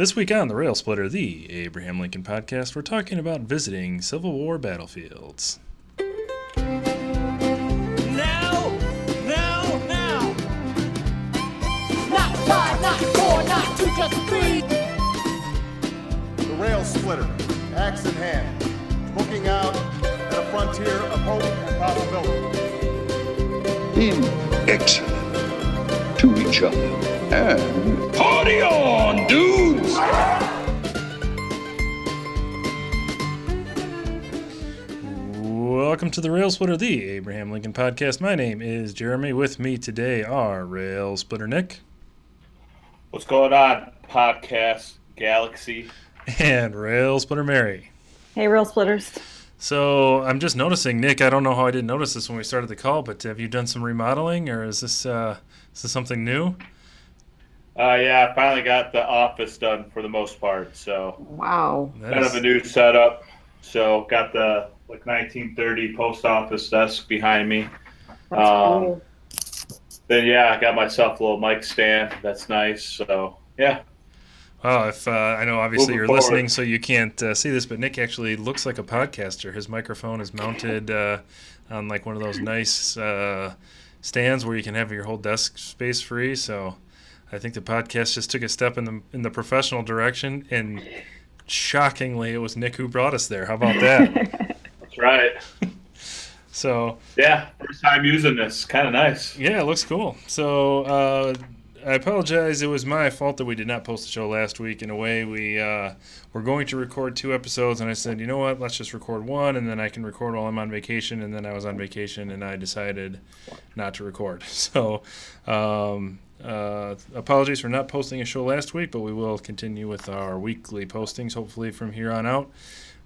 This week on the Rail Splitter, the Abraham Lincoln podcast, we're talking about visiting Civil War battlefields. Now, now, now. Not five, not four, not two, just three. The rail splitter, axe in hand, looking out at a frontier of hope and possibility. being excellent to each other. And party on, Welcome to the Rail Splitter, the Abraham Lincoln podcast. My name is Jeremy. With me today are Rail Splitter Nick What's going on, podcast galaxy? and Rail Splitter Mary. Hey, Rail Splitters. So I'm just noticing, Nick. I don't know how I didn't notice this when we started the call, but have you done some remodeling, or is this uh, is this something new? Uh, yeah, I finally got the office done for the most part. So Wow. That kind is- of a new setup. So got the like 1930 post office desk behind me. That's Um, cool. Then yeah, I got myself a little mic stand. That's nice. So yeah, Wow, if uh, I know, obviously Moving you're forward. listening, so you can't uh, see this, but Nick actually looks like a podcaster. His microphone is mounted uh, on like one of those nice uh, stands where you can have your whole desk space free. So I think the podcast just took a step in the in the professional direction, and shockingly, it was Nick who brought us there. How about that? right. so Yeah, first time using this. Kind of nice. Yeah, it looks cool. So uh, I apologize. It was my fault that we did not post the show last week. In a way, we uh, were going to record two episodes, and I said, you know what? Let's just record one, and then I can record while I'm on vacation. And then I was on vacation, and I decided not to record. So um, uh, apologies for not posting a show last week, but we will continue with our weekly postings, hopefully from here on out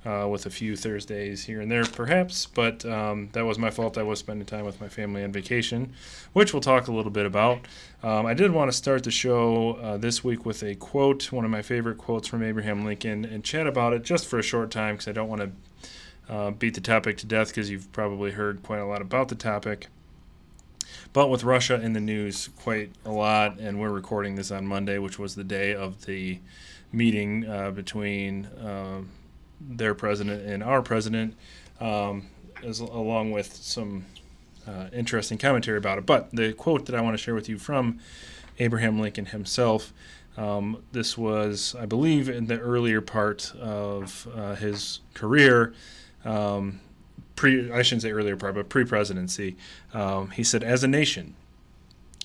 uh, with a few Thursdays here and there, perhaps. But um, that was my fault. I was spending time with my family on vacation, which we'll talk a little bit about. Um, I did want to start the show uh, this week with a quote, one of my favorite quotes from Abraham Lincoln, and chat about it just for a short time because I don't want to uh, beat the topic to death because you've probably heard quite a lot about the topic. But with Russia in the news quite a lot, and we're recording this on Monday, which was the day of the meeting uh, between uh, their president and our president, um, as, along with some uh, interesting commentary about it. But the quote that I want to share with you from Abraham Lincoln himself. Um, this was, I believe, in the earlier part of uh, his career. Um, pre, I shouldn't say earlier part, but pre-presidency. Um, he said, "As a nation,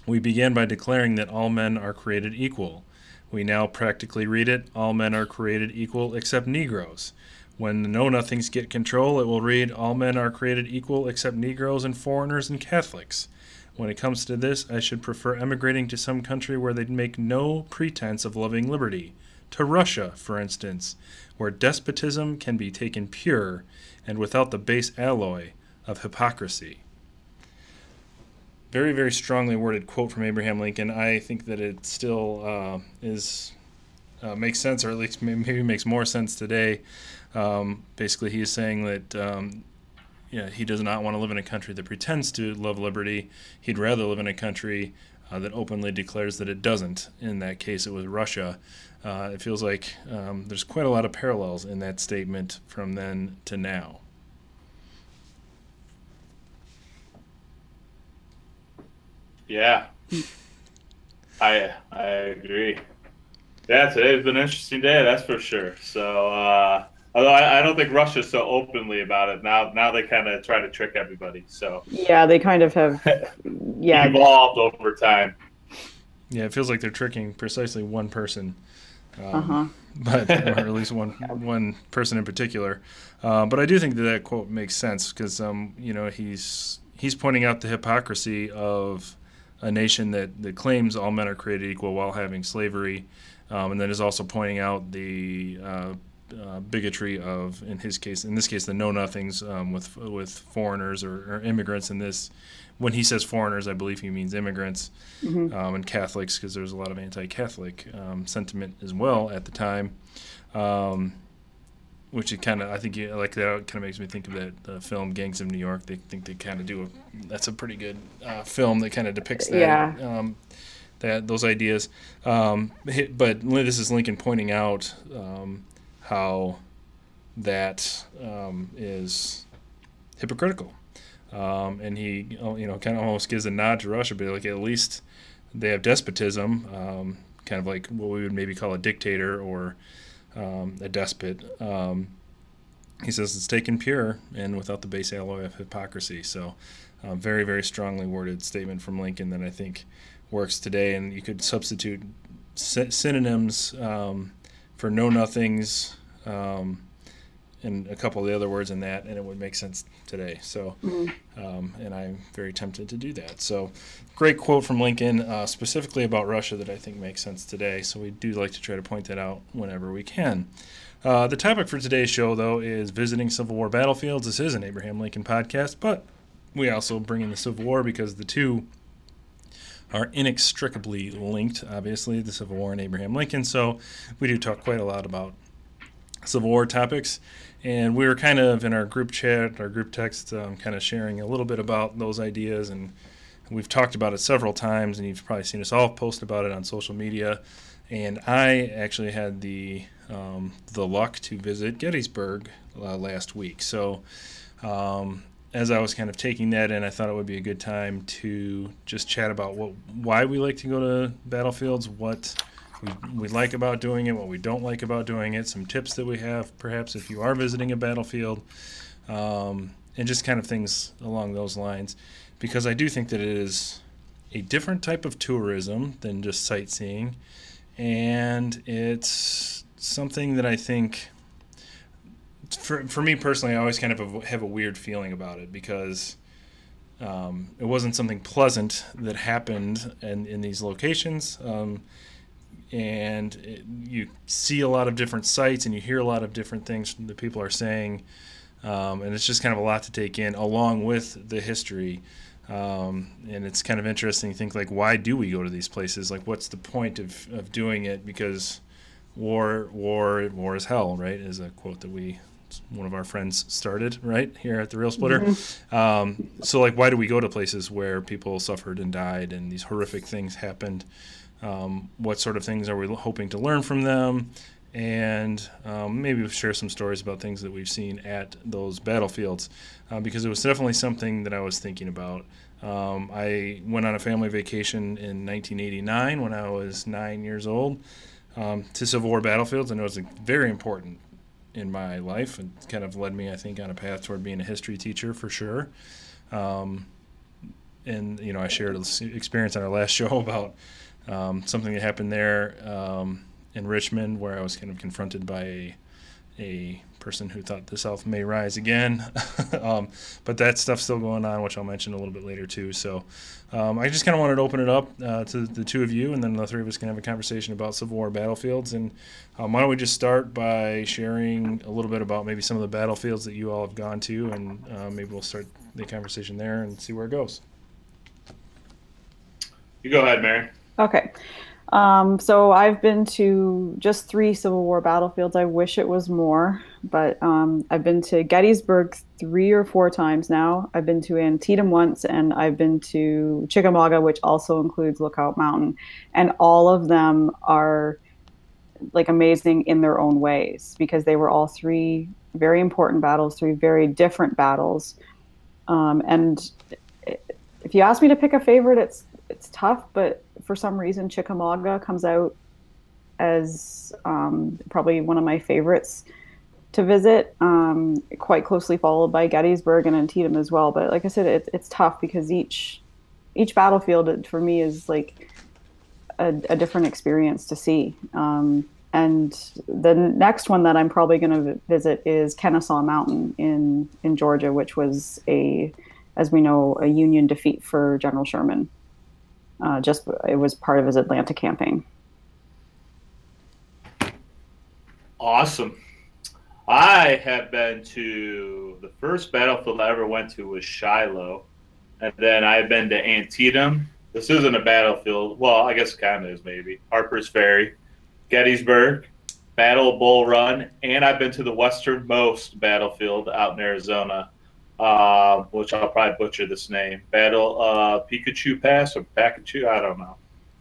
we began by declaring that all men are created equal. We now practically read it: all men are created equal except Negroes. When the Know Nothings get control, it will read: all men are created equal except Negroes and foreigners and Catholics." When it comes to this, I should prefer emigrating to some country where they'd make no pretense of loving liberty. To Russia, for instance, where despotism can be taken pure and without the base alloy of hypocrisy. Very, very strongly worded quote from Abraham Lincoln. I think that it still uh, is uh, makes sense, or at least maybe makes more sense today. Um, basically, he is saying that um, he does not want to live in a country that pretends to love liberty. He'd rather live in a country uh, that openly declares that it doesn't. In that case, it was Russia. Uh, it feels like um, there's quite a lot of parallels in that statement from then to now. Yeah, I I agree. Yeah, today's been an interesting day, that's for sure. So, uh, although I, I don't think Russia's so openly about it now, now they kind of try to trick everybody. So, Yeah, they kind of have. Yeah. evolved over time. Yeah, it feels like they're tricking precisely one person, um, Uh huh. but or at least one one person in particular. Uh, but I do think that that quote makes sense because um, you know he's he's pointing out the hypocrisy of a nation that, that claims all men are created equal while having slavery, um, and then is also pointing out the uh, uh, bigotry of, in his case, in this case, the know nothings um, with with foreigners or, or immigrants. In this, when he says foreigners, I believe he means immigrants um, and Catholics, because there's a lot of anti-Catholic um, sentiment as well at the time. Which it kind of, I think, you, like that kind of makes me think of that uh, film Gangs of New York. They think they kind of do a, that's a pretty good uh, film that kind of depicts that. Yeah. Um, that those ideas. Um, but this is Lincoln pointing out um, how that um, is hypocritical, um, and he oh, you know kind of almost gives a nod to Russia, but like at least they have despotism, um, kind of like what we would maybe call a dictator or um, a despot. Um, he says it's taken pure and without the base alloy of hypocrisy. So, uh, very, very strongly worded statement from Lincoln that I think works today. And you could substitute sy- synonyms um, for know nothings um, and a couple of the other words in that, and it would make sense today. So, um, and I'm very tempted to do that. So, great quote from Lincoln, uh, specifically about Russia, that I think makes sense today. So, we do like to try to point that out whenever we can. Uh, the topic for today's show, though, is visiting Civil War battlefields. This is an Abraham Lincoln podcast, but we also bring in the Civil War because the two are inextricably linked, obviously, the Civil War and Abraham Lincoln. So we do talk quite a lot about Civil War topics. And we were kind of in our group chat, our group text, um, kind of sharing a little bit about those ideas. And we've talked about it several times, and you've probably seen us all post about it on social media. And I actually had the um, the luck to visit Gettysburg uh, last week. So um, as I was kind of taking that in, I thought it would be a good time to just chat about what why we like to go to battlefields, what we, we like about doing it, what we don't like about doing it, some tips that we have, perhaps if you are visiting a battlefield, um, and just kind of things along those lines. Because I do think that it is a different type of tourism than just sightseeing, and it's something that I think for, for me personally, I always kind of have a- weird feeling about it because um, it wasn't something pleasant that happened in, in these locations. Um, and it, you see a lot of different sites and you hear a lot of different things that people are saying. Um, and it's just kind of a lot to take in along with the history. Um, and it's kind of interesting to think like, why do we go to these places? Like, what's the point of, of doing it? Because war, war, war is hell, right? Is a quote that we, one of our friends started right here at the Rail Splitter. Um, so like, why do we go to places where people suffered and died and these horrific things happened? Um, what sort of things are we hoping to learn from them? And um, maybe share some stories about things that we've seen at those battlefields, uh, because it was definitely something that I was thinking about. Um, I went on a family vacation in 1989 when I was nine years old um, to Civil War battlefields, and it was very important in my life. and kind of led me, I think, on a path toward being a history teacher for sure. Um, and you know, I shared an experience on our last show about um, something that happened there um, in Richmond, where I was kind of confronted by a, a person who thought the South may rise again. um, but that stuff's still going on, which I'll mention a little bit later too. So um, I just kind of wanted to open it up uh, to the two of you, and then the three of us can have a conversation about Civil War battlefields. And um, why don't we just start by sharing a little bit about maybe some of the battlefields that you all have gone to, and uh, maybe we'll start the conversation there and see where it goes. You go ahead, Mary. Okay. Um, so I've been to just three Civil War battlefields. I wish it was more, but um, I've been to Gettysburg three or four times now. I've been to Antietam once, and I've been to Chickamauga, which also includes Lookout Mountain. And all of them are like amazing in their own ways because they were all three very important battles, three very different battles. Um, and if you ask me to pick a favorite, it's it's tough, but for some reason, Chickamauga comes out as um, probably one of my favorites to visit. Um, quite closely followed by Gettysburg and Antietam as well. But like I said, it, it's tough because each each battlefield for me is like a, a different experience to see. Um, and the next one that I'm probably going to visit is Kennesaw Mountain in in Georgia, which was a, as we know, a Union defeat for General Sherman. Uh, just it was part of his Atlanta campaign. Awesome. I have been to the first battlefield I ever went to was Shiloh, and then I've been to Antietam. This isn't a battlefield. Well, I guess it kind of is maybe. Harper's Ferry, Gettysburg, Battle of Bull Run, and I've been to the westernmost battlefield out in Arizona, uh, which I'll probably butcher this name. Battle uh, Pikachu Pass or Pikachu, I don't know.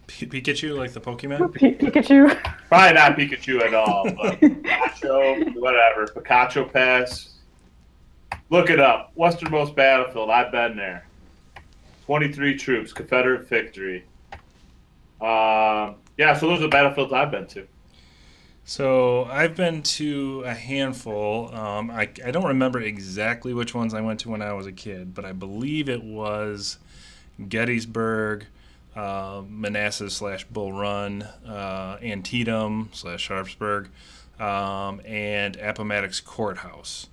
P- Pikachu, like the Pokemon. P- Pikachu. Probably not Pikachu at all, but Pikachu, whatever. Picacho Pass. Look it up. Westernmost battlefield. I've been there. 23 troops, Confederate victory. Um, yeah, so those are the battlefields I've been to. So I've been to a handful. Um, I, I don't remember exactly which ones I went to when I was a kid, but I believe it was Gettysburg, uh, Manassas slash Bull Run, uh, Antietam slash Sharpsburg, um, and Appomattox Courthouse.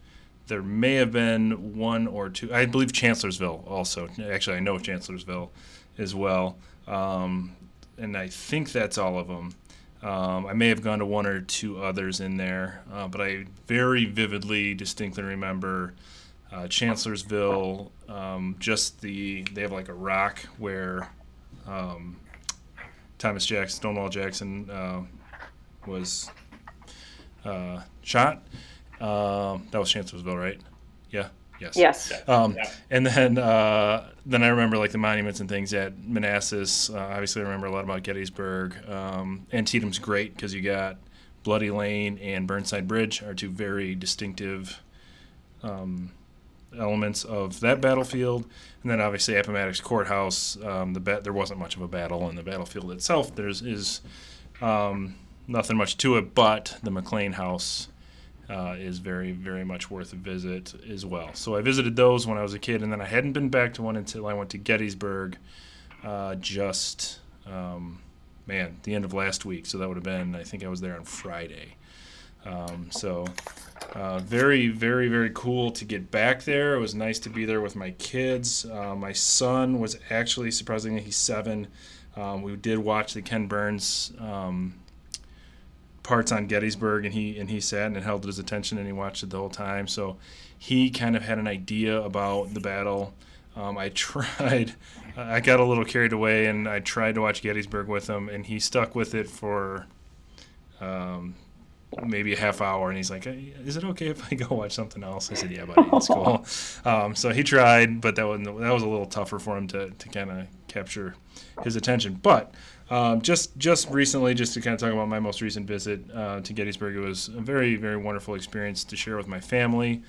There may have been one or two. I believe Chancellorsville also. Actually, I know Chancellorsville as well. Um, and I think that's all of them. Um, I may have gone to one or two others in there, uh, but I very vividly, distinctly remember uh, Chancellorsville. Um, just the they have like a rock where um, Thomas Jackson, Stonewall Jackson, uh, was uh, shot. Um, that was Chancellorsville, right? Yeah. Yes. Yes. Um, Yeah. And then uh, then I remember like the monuments and things at Manassas. Uh, obviously, I remember a lot about Gettysburg. Um, Antietam's great because you got Bloody Lane and Burnside Bridge are two very distinctive um, elements of that battlefield. And then obviously Appomattox Courthouse. Um, the bat there wasn't much of a battle in the battlefield itself. There's is um, nothing much to it, but the McLean House uh, is very, very much worth a visit as well. So I visited those when I was a kid, and then I hadn't been back to one until I went to Gettysburg uh, just, um, man, the end of last week. So that would have been, I think I was there on Friday. Um, so uh, very, very, very cool to get back there. It was nice to be there with my kids. Uh, my son was actually, surprisingly, he's seven. Um, we did watch the Ken Burns um, parts on Gettysburg, and he and he sat and held his attention, and he watched it the whole time. So he kind of had an idea about the battle. Um, I tried, I got a little carried away, and I tried to watch Gettysburg with him, and he stuck with it for um, maybe a half hour, and he's like, hey, "Is it okay if I go watch something else?" I said, "Yeah, buddy, it's cool." Um, so he tried, but that was that was a little tougher for him to, to kind of capture his attention. But um, just just recently, just to kind of talk about my most recent visit uh, to Gettysburg, it was a very very wonderful experience to share with my family.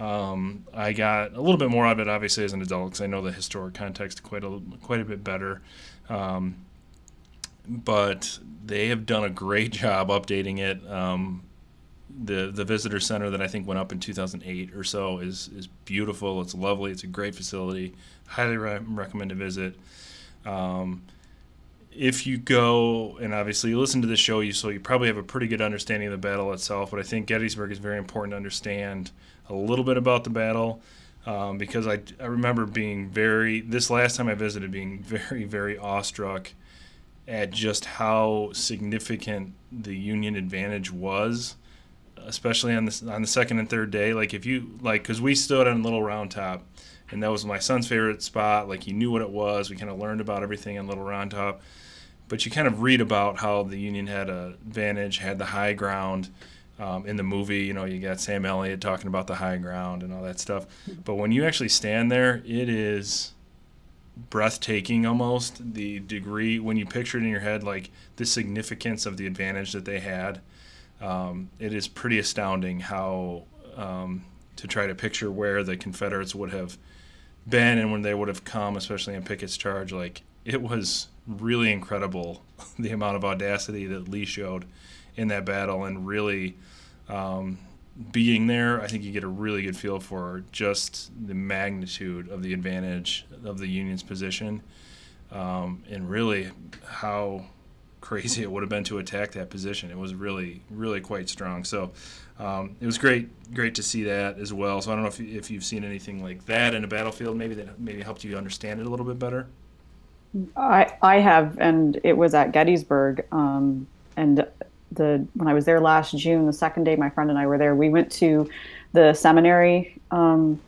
Um, I got a little bit more out of it, obviously, as an adult, because I know the historic context quite a quite a bit better. Um, but they have done a great job updating it. Um, the the visitor center that I think went up in 2008 or so is is beautiful. It's lovely. It's a great facility. Highly re- recommend to visit. Um, if you go and obviously you listen to the show, you so you probably have a pretty good understanding of the battle itself. But I think Gettysburg is very important to understand a little bit about the battle um, because I, I remember being very this last time I visited being very very awestruck at just how significant the Union advantage was, especially on the on the second and third day. Like if you like, because we stood on Little Round Top, and that was my son's favorite spot. Like he knew what it was. We kind of learned about everything in Little Round Top, but you kind of read about how the Union had a advantage, had the high ground. Um, in the movie, you know, you got Sam Elliott talking about the high ground and all that stuff. But when you actually stand there, it is breathtaking almost the degree when you picture it in your head like the significance of the advantage that they had um, it is pretty astounding how um, to try to picture where the confederates would have been and when they would have come especially in pickett's charge like it was really incredible the amount of audacity that lee showed in that battle and really um, being there, I think you get a really good feel for just the magnitude of the advantage of the Union's position, um, and really how crazy it would have been to attack that position. It was really, really quite strong. So um, it was great, great to see that as well. So I don't know if, if you've seen anything like that in a battlefield, maybe that maybe helped you understand it a little bit better. I I have, and it was at Gettysburg. Um, and the when I was there last June, the second day my friend and I were there, we went to the seminary um,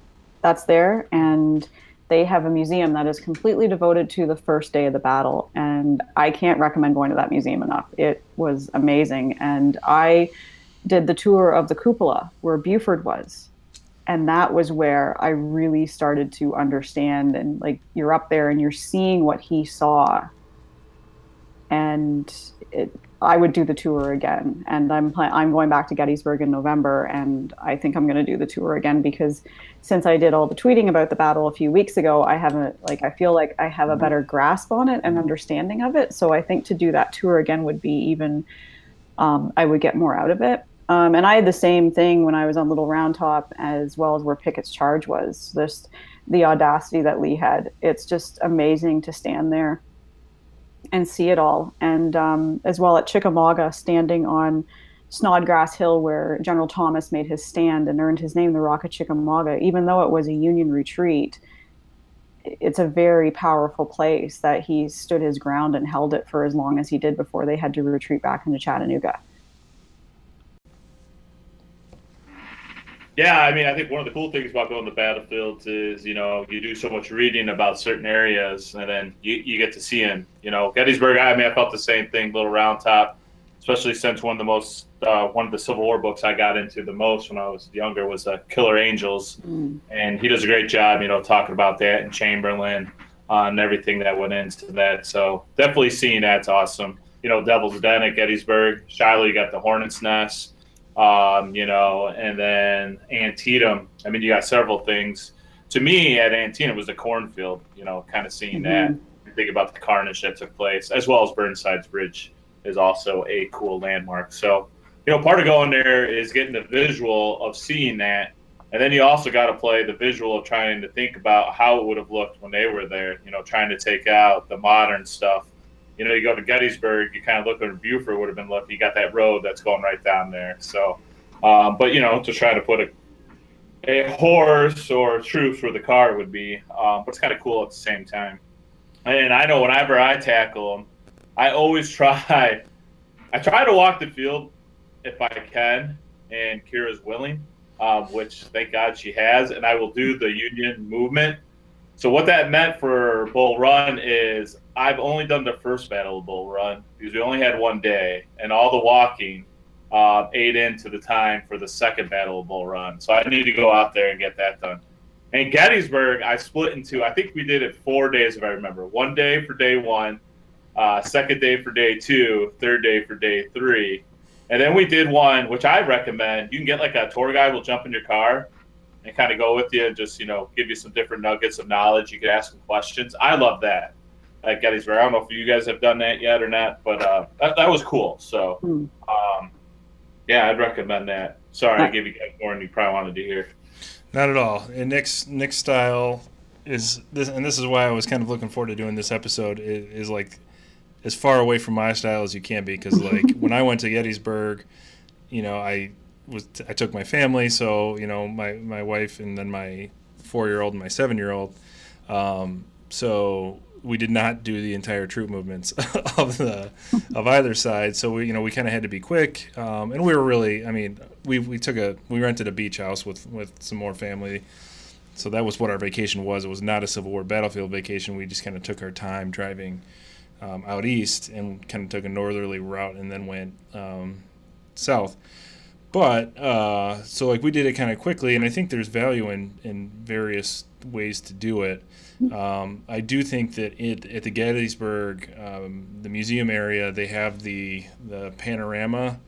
that's there, and they have a museum that is completely devoted to the first day of the battle. And I can't recommend going to that museum enough. It was amazing, and I did the tour of the cupola where Buford was. And that was where I really started to understand. And like, you're up there and you're seeing what he saw and it, I would do the tour again. And I'm pla- I'm going back to Gettysburg in November, and I think I'm going to do the tour again because since I did all the tweeting about the battle a few weeks ago, I haven't like I feel like I have a better grasp on it and understanding of it. So I think to do that tour again would be even um, I would get more out of it. Um, and I had the same thing when I was on Little Round Top as well as where Pickett's charge was. Just the audacity that Lee had. It's just amazing to stand there and see it all. And um, as well at Chickamauga, standing on Snodgrass Hill, where General Thomas made his stand and earned his name, the Rock of Chickamauga, even though it was a Union retreat. It's a very powerful place that he stood his ground and held it for as long as he did before they had to retreat back into Chattanooga. Yeah, I mean, I think one of the cool things about going to battlefields is, you know, you do so much reading about certain areas, and then you, you get to see them. You know, Gettysburg. I mean, I felt the same thing. Little Round Top, especially since one of the most, uh, one of the Civil War books I got into the most when I was younger was uh, Killer Angels, and he does a great job, you know, talking about that and Chamberlain uh, and everything that went into that. So definitely seeing that's awesome. You know, Devil's Den at Gettysburg. Shiloh, you got the Hornet's Nest um, you know, and then Antietam. I mean, you got several things. To me, at Antietam was the cornfield. You know, kind of seeing that. Think about the carnage that took place, as well as Burnside's Bridge is also a cool landmark. So, you know, part of going there is getting the visual of seeing that, and then you also got to play the visual of trying to think about how it would have looked when they were there. You know, trying to take out the modern stuff you know, you go to Gettysburg, you kind of look at Buford would have been looking. You got that road that's going right down there. So, um, but you know, to try to put a a horse or troops where the car would be, um, but it's kind of cool at the same time. And I know whenever I tackle them, I always try. I try to walk the field if I can, and Kira's willing, um, which thank God she has, and I will do the Union movement. So what that meant for Bull Run is I've only done the first Battle of Bull Run because we only had one day, and all the walking uh, ate into the time for the second Battle of Bull Run. So I need to go out there and get that done. And Gettysburg, I split into. I think we did it four days, if I remember. One day for day one, uh, second day for day two, third day for day three, and then we did one which I recommend. You can get like a tour guide will jump in your car and kind of go with you and just you know give you some different nuggets of knowledge. You could ask them questions. I love that at Gettysburg. I don't know if you guys have done that yet or not, but uh, that, that was cool. So, um, yeah, I'd recommend that. Sorry, I gave you guys more than you probably wanted to hear. Not at all. And Nick's Nick's style is this, and this is why I was kind of looking forward to doing this episode. Is, is like as far away from my style as you can be, because like when I went to Gettysburg, you know, I was I took my family, so you know, my my wife and then my four year old and my seven year old. Um, so we did not do the entire troop movements of the of either side. So we you know we kind of had to be quick, um, and we were really I mean we we took a we rented a beach house with with some more family. So that was what our vacation was. It was not a Civil War battlefield vacation. We just kind of took our time driving um, out east and kind of took a northerly route and then went um, south. But uh, so like we did it kind of quickly, and I think there's value in in various ways to do it. Um, I do think that it at the Gettysburg, um, the museum area, they have the the panorama,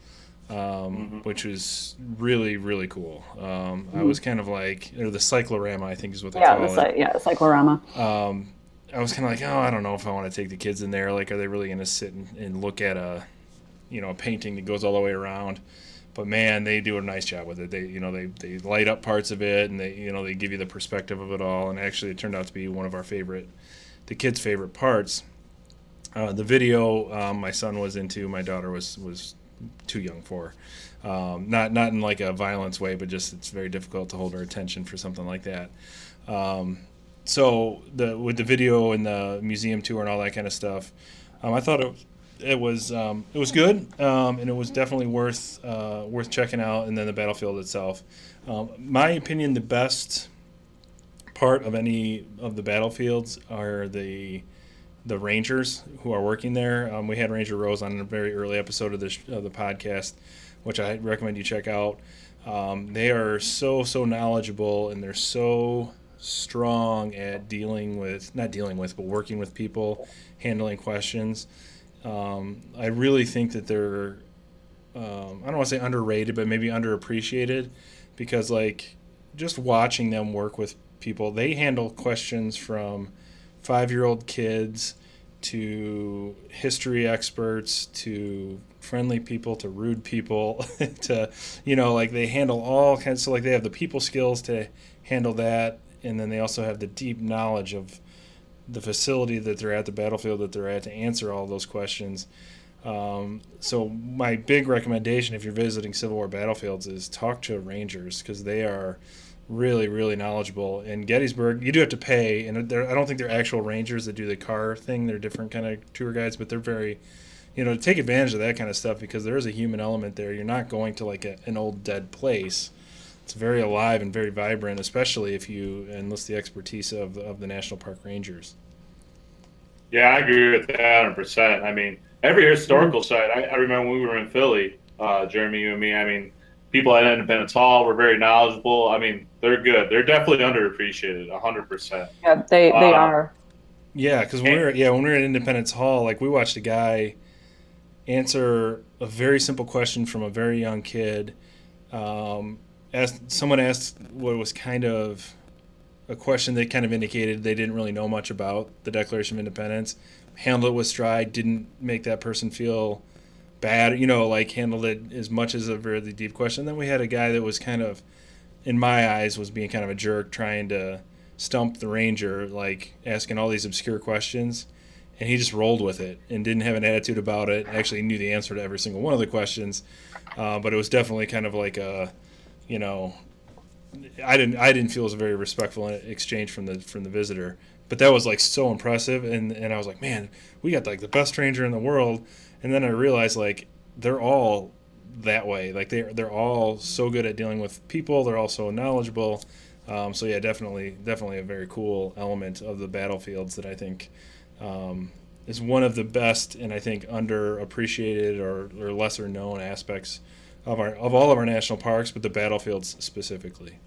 um, which is really really cool. Um, I was kind of like or the cyclorama, I think is what they Yeah, call the, it. cy- yeah, the cyclorama. Um, I was kind of like, oh, I don't know if I want to take the kids in there. Like, are they really going to sit and, and look at a, you know, a painting that goes all the way around? But man, they do a nice job with it. They, you know, they, they light up parts of it, and they, you know, they give you the perspective of it all. And actually, it turned out to be one of our favorite, the kids' favorite parts. Uh, the video um, my son was into, my daughter was was too young for. Um, not not in like a violence way, but just it's very difficult to hold her attention for something like that. Um, so the with the video and the museum tour and all that kind of stuff, um, I thought it it was um, it was good um, and it was definitely worth uh, worth checking out. And then the battlefield itself, um, my opinion, the best part of any of the battlefields are the the rangers who are working there. Um, we had Ranger Rose on a very early episode of this of the podcast, which I recommend you check out. Um, they are so so knowledgeable and they're so strong at dealing with not dealing with but working with people, handling questions. Um, I really think that they're um, I don't want to say underrated, but maybe underappreciated because like just watching them work with people, they handle questions from five year old kids to history experts to friendly people to rude people to you know like they handle all kinds so like they have the people skills to handle that and then they also have the deep knowledge of the facility that they're at the battlefield that they're at to answer all those questions. Um, so my big recommendation if you're visiting civil war battlefields is talk to rangers because they are really really knowledgeable. In gettysburg you do have to pay and i don't think they're actual rangers that do the car thing. They're different kind of tour guides but they're very you know take advantage of that kind of stuff because there is a human element there. You're not going to like a, an old dead place it's very alive and very vibrant especially if you enlist the expertise of, of the national park rangers Yeah, I agree with that 100%. I mean, every historical site, I, I remember when we were in Philly, uh, Jeremy, you and me, I mean, people at Independence Hall were very knowledgeable. I mean, they're good. They're definitely underappreciated, 100%. Yeah, they they Uh, are. Yeah, because when we were yeah when we were at Independence Hall, like we watched a guy answer a very simple question from a very young kid. Um, asked someone asked what was kind of a question that kind of indicated they didn't really know much about the Declaration of Independence. Handled it with stride, didn't make that person feel bad, you know, like handled it as much as a really deep question. Then we had a guy that was kind of, in my eyes, was being kind of a jerk, trying to stump the ranger, like asking all these obscure questions, and he just rolled with it and didn't have an attitude about it. Actually, knew the answer to every single one of the questions, uh, but it was definitely kind of like a, you know, I didn't I didn't feel it was a very respectful exchange from the from the visitor. But that was like so impressive, and and I was like, man, we got like the best ranger in the world. And then I realized like they're all that way. Like they they're all so good at dealing with people. They're all so knowledgeable. Um, so yeah, definitely definitely a very cool element of the battlefields that I think um, is one of the best and I think underappreciated or, or lesser known aspects of our of all of our national parks, but the battlefields specifically.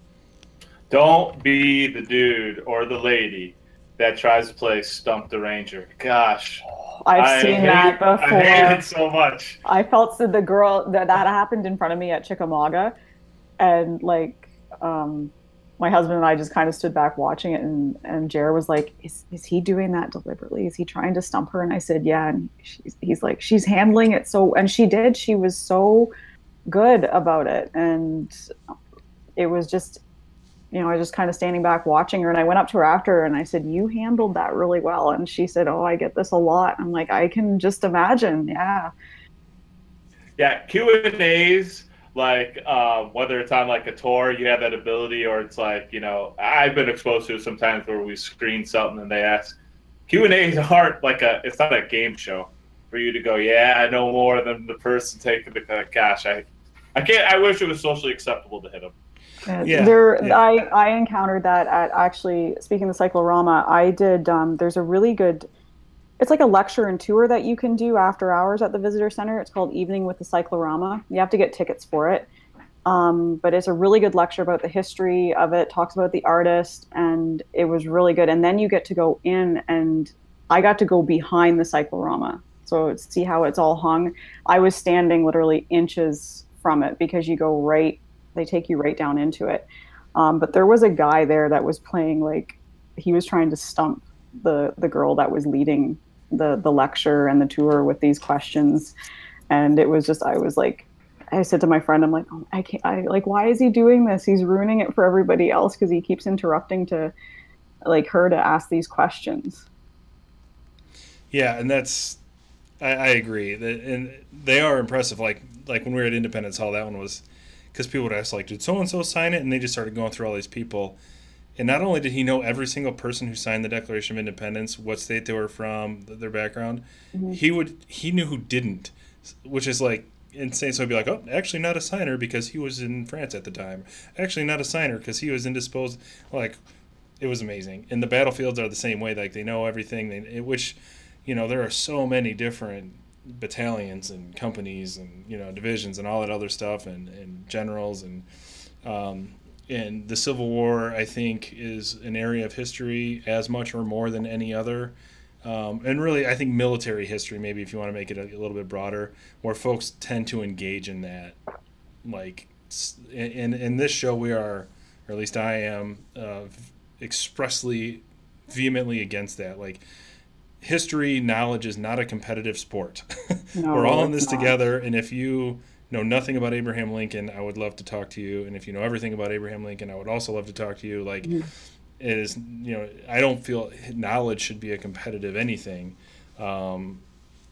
Don't be the dude or the lady that tries to play Stump the Ranger. Gosh. I've I seen hate- that before. I hate it so much. I felt that the girl that that happened in front of me at Chickamauga, and like um, my husband and I just kind of stood back watching it, and and Jared was like, "Is is he doing that deliberately? Is he trying to stump her?" And I said, "Yeah." And she's, he's like, "She's handling it so," and she did. She was so good about it, and it was just. You know, I was just kind of standing back watching her, and I went up to her after, and I said, "You handled that really well." And she said, "Oh, I get this a lot." I'm like, "I can just imagine, yeah." Yeah, Q and A's like um, whether it's on like a tour, you have that ability, or it's like you know I've been exposed to sometimes where we screen something and they ask Q and A's aren't like a it's not a game show for you to go yeah I know more than the person taking the cash. I I can't I wish it was socially acceptable to hit them. Uh, Yeah, there, yeah. I, I encountered that at actually speaking of cyclorama. I did. Um, there's a really good. It's like a lecture and tour that you can do after hours at the visitor center. It's called Evening with the Cyclorama. You have to get tickets for it, um, but it's a really good lecture about the history of it. Talks about the artist, and it was really good. And then you get to go in, and I got to go behind the cyclorama, so see how it's all hung. I was standing literally inches from it because you go right they take you right down into it. Um, but there was a guy there that was playing like he was trying to stump the the girl that was leading the the lecture and the tour with these questions, and it was just I was like. I said to my friend, I'm like, oh, I can't, I like, why is he doing this? He's ruining it for everybody else because he keeps interrupting to, like, her to ask these questions. Yeah, and that's I, I agree that and they are impressive. Like like when we were at Independence Hall, that one was because people would ask like, did so and so sign it? And they just started going through all these people. And not only did he know every single person who signed the Declaration of Independence, what state they were from, their background, mm-hmm. he would he knew who didn't, which is like insane. So he'd be like, oh, actually not a signer because he was in France at the time. Actually not a signer because he was indisposed. Like it was amazing. And the battlefields are the same way. Like they know everything. They which, you know, there are so many different battalions and companies and you know divisions and all that other stuff and, and generals and um, and the Civil War I think is an area of history as much or more than any other. Um, and really, I think military history, maybe if you want to make it a, a little bit broader, where folks tend to engage in that. Like, in, in this show, we are, or at least I am, uh, expressly, vehemently against that. Like, history knowledge is not a competitive sport. No, We're all in this not. together, and if you know nothing about Abraham Lincoln, I would love to talk to you. And if you know everything about Abraham Lincoln, I would also love to talk to you. Like, it is you know, I don't feel knowledge should be a competitive anything. Um,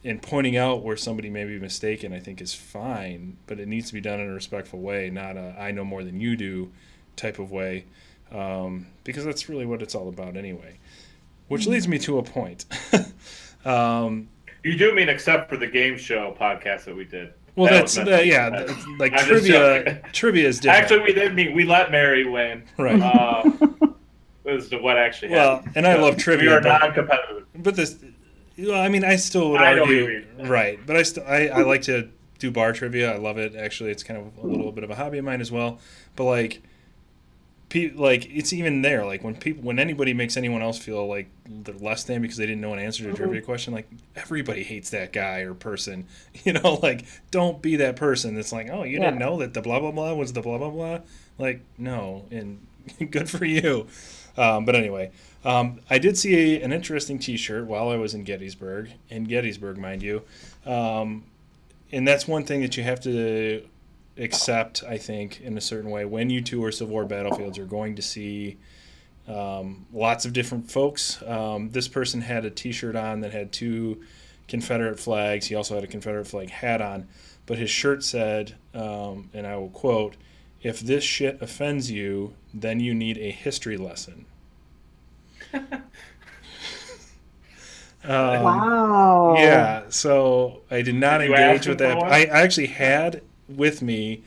and pointing out where somebody may be mistaken, I think, is fine, but it needs to be done in a respectful way, not a "I know more than you do" type of way, um, because that's really what it's all about anyway. Which leads me to a point. um, You do mean except for the game show podcast that we did. well, That that's was meant that, to be yeah, said. th- like I'm trivia. Trivia is different. Actually, we did mean we let Mary win. right. Uh, as to what actually happened. Well, happened. and I love trivia. We are but- non-competitive. but this, well, I mean, I still would I argue, right? But I still, I, I like to do bar trivia. I love it. Actually, it's kind of a little bit of a hobby of mine as well. But like, pe- like it's even there. Like when people, when anybody makes anyone else feel like they're less than because they didn't know an answer to a trivia question, like everybody hates that guy or person. You know, like don't be that person that's like, oh, you didn't know that the blah blah blah was the blah blah blah. Like, no, and good for you. Um, but anyway, um, I did see a, an interesting T-shirt while I was in Gettysburg, in Gettysburg, mind you, um, and that's one thing that you have to accept. I think in a certain way, when you tour Civil War battlefields, you're going to see um, lots of different folks. Um, this person had a T-shirt on that had two Confederate flags. He also had a Confederate flag hat on, but his shirt said, um, and I will quote. If this shit offends you, then you need a history lesson. Um, wow. Yeah, so I did not Did engage with that. I, I actually had with me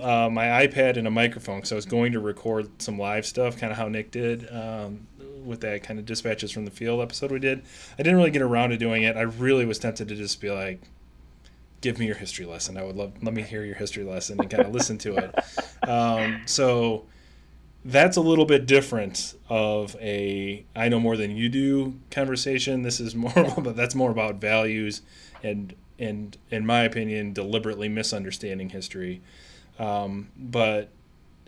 uh, my iPad and a microphone because I was going to record some live stuff, kind of how Nick did um, with that kind of dispatches from the field episode we did. I didn't really get around to doing it. I really was tempted to just be like, give me your history lesson. I would love, let me hear your history lesson and kind of listen to it. Um, so that's a little bit different of a I know more than you do conversation. This is more but that's more about values and and in my opinion deliberately misunderstanding history. Um, but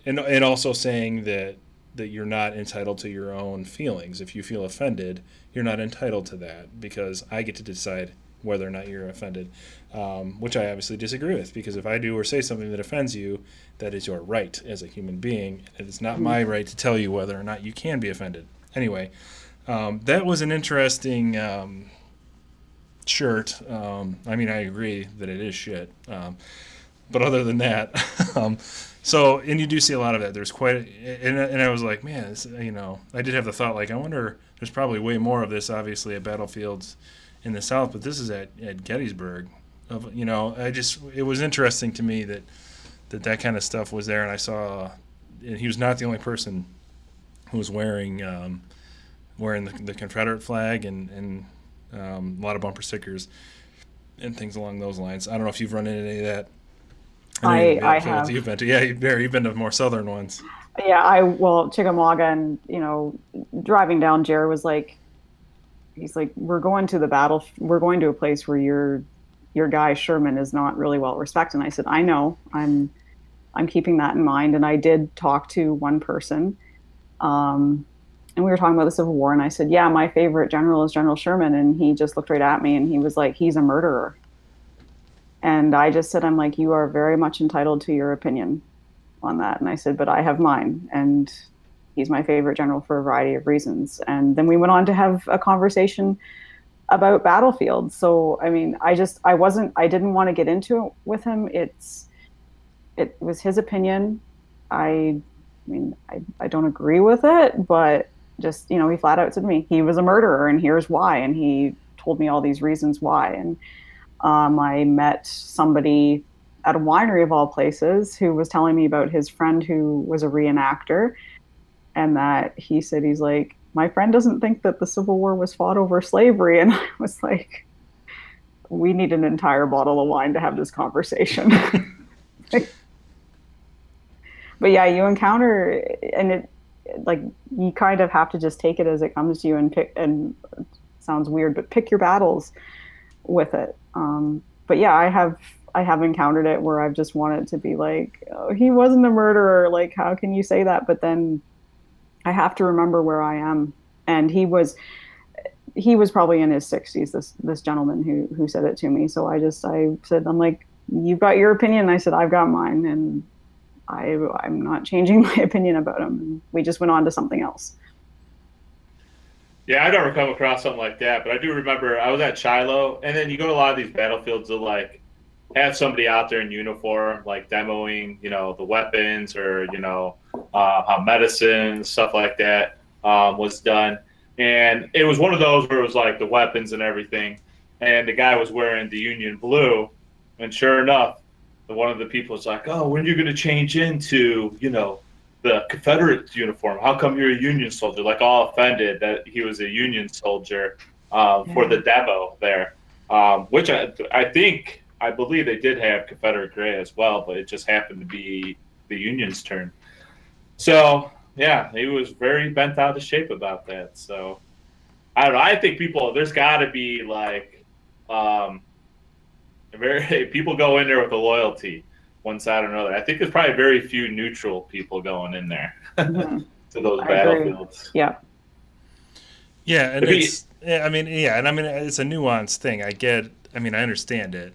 and and also saying that that you're not entitled to your own feelings. If you feel offended, you're not entitled to that because I get to decide whether or not you're offended, um, which I obviously disagree with. Because if I do or say something that offends you, that is your right as a human being. It is not my right to tell you whether or not you can be offended. Anyway, um, that was an interesting um, shirt. Um, I mean, I agree that it is shit. Um, but other than that, um, so and you do see a lot of that. There's quite, and, and I was like, man, this, you know, I did have the thought like, I wonder. There's probably way more of this, obviously, at battlefields in the South, but this is at, at Gettysburg. Of you know, I just it was interesting to me that that that kind of stuff was there, and I saw, and he was not the only person who was wearing um, wearing the, the Confederate flag and and um, a lot of bumper stickers and things along those lines. I don't know if you've run into any of that. I- I have. You've been to yeah, you've been, you've been to more southern ones. Yeah, I well Chickamauga and you know driving down, Jared was like, he's like, we're going to the battle, we're going to a place where your your guy Sherman is not really well respected. And I said, I know, I'm I'm keeping that in mind. And I did talk to one person, um, and we were talking about the Civil War, and I said, yeah, my favorite general is General Sherman, and he just looked right at me and he was like, he's a murderer. And I just said, I'm like, you are very much entitled to your opinion on that. And I said, but I have mine. And he's my favorite general for a variety of reasons. And then we went on to have a conversation about battlefields. So, I mean, I just, I wasn't, I didn't want to get into it with him. It's, it was his opinion. I, I mean, I, I don't agree with it, but just, you know, he flat out said to me, he was a murderer and here's why. And he told me all these reasons why. And um, I met somebody at a winery of all places who was telling me about his friend who was a reenactor and that he said he's like my friend doesn't think that the civil war was fought over slavery and i was like we need an entire bottle of wine to have this conversation but yeah you encounter and it like you kind of have to just take it as it comes to you and pick and sounds weird, but pick your battles with it. Um, but yeah, I have I have encountered it where I've just wanted to be like, oh, he wasn't a murderer. Like, how can you say that? But then I have to remember where I am, and he was he was probably in his 60s this this gentleman who who said it to me so i just i said i'm like you've got your opinion i said i've got mine and i i'm not changing my opinion about him. We just went on to something else. Yeah, I never come across something like that, but I do remember I was at Shiloh, and then you go to a lot of these battlefields to like have somebody out there in uniform, like demoing, you know, the weapons or you know uh, how medicine stuff like that um, was done, and it was one of those where it was like the weapons and everything, and the guy was wearing the Union blue, and sure enough, one of the people was like, "Oh, when are you going to change into, you know, the Confederate uniform. How come you're a Union soldier? Like all offended that he was a Union soldier uh, for the demo there, um, which I, I think I believe they did have Confederate gray as well, but it just happened to be the Union's turn. So yeah, he was very bent out of shape about that. So I don't know. I think people there's got to be like um, very people go in there with a loyalty one side or another. I think there's probably very few neutral people going in there to those I agree. battlefields. yeah Yeah, and If he- it's. yeah, I mean, yeah, and I mean, it's a nuanced thing. I get. I mean, I understand it,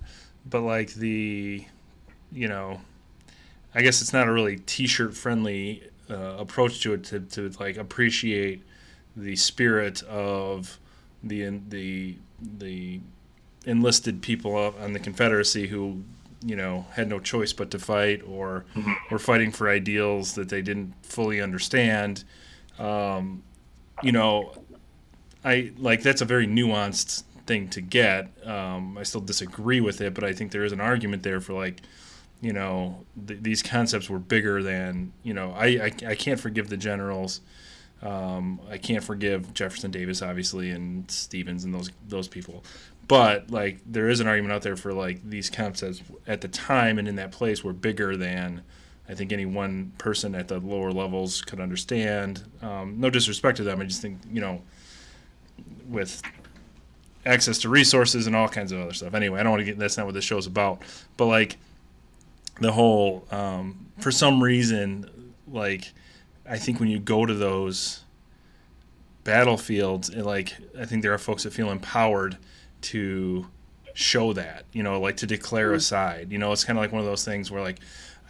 but like the, you know, I guess it's not a really t-shirt friendly uh, approach to it to, to like appreciate the spirit of the the the enlisted people on the Confederacy who you know had no choice but to fight or were fighting for ideals that they didn't fully understand. Um, you know, I like that's a very nuanced thing to get. Um, I still disagree with it, but I think there is an argument there for like, you know, th- these concepts were bigger than you know. I I, I can't forgive the generals. Um, I can't forgive Jefferson Davis, obviously, and Stephens and those those people. But like, there is an argument out there for like these concepts at the time and in that place were bigger than I think any one person at the lower levels could understand. Um, no disrespect to them, I just think you know, with access to resources and all kinds of other stuff. Anyway, I don't want to get that's not what this show's about. But like the whole um, for some reason, like I think when you go to those battlefields, it, like I think there are folks that feel empowered to show that, you know, like to declare a side. You know, it's kind of like one of those things where like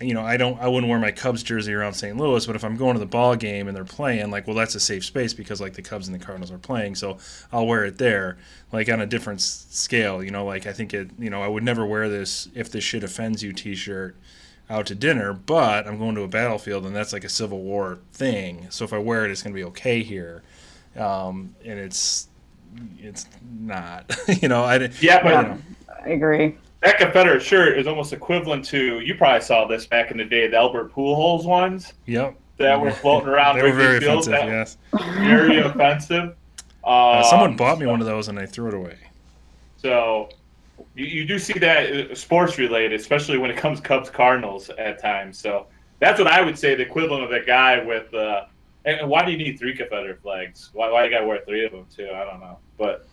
you know, I don't, I wouldn't wear my Cubs jersey around St. Louis, but if I'm going to the ball game and they're playing, like, well, that's a safe space because like the Cubs and the Cardinals are playing, so I'll wear it there, like on a different scale, you know, like I think it, you know, I would never wear this if this shit offends you T-shirt out to dinner, but I'm going to a battlefield and that's like a Civil War thing, so if I wear it, it's gonna be okay here, um, and it's, it's not, you know, I, didn't- Yeah, but you know. i agree that Confederate shirt is almost equivalent to you probably saw this back in the day, the Albert Pujols ones yep. that were floating around. They were very Field, offensive, that- yes. Very offensive. Uh, someone Um, bought me one of those and I threw it away. So you, you do see that uh, sports related, especially when it comes Cubs Cardinals at times. So that's what I would say the equivalent of that guy with. Uh, and and why do you need three Confederate flags? Why, why you got to wear three of them too? I don't know, but.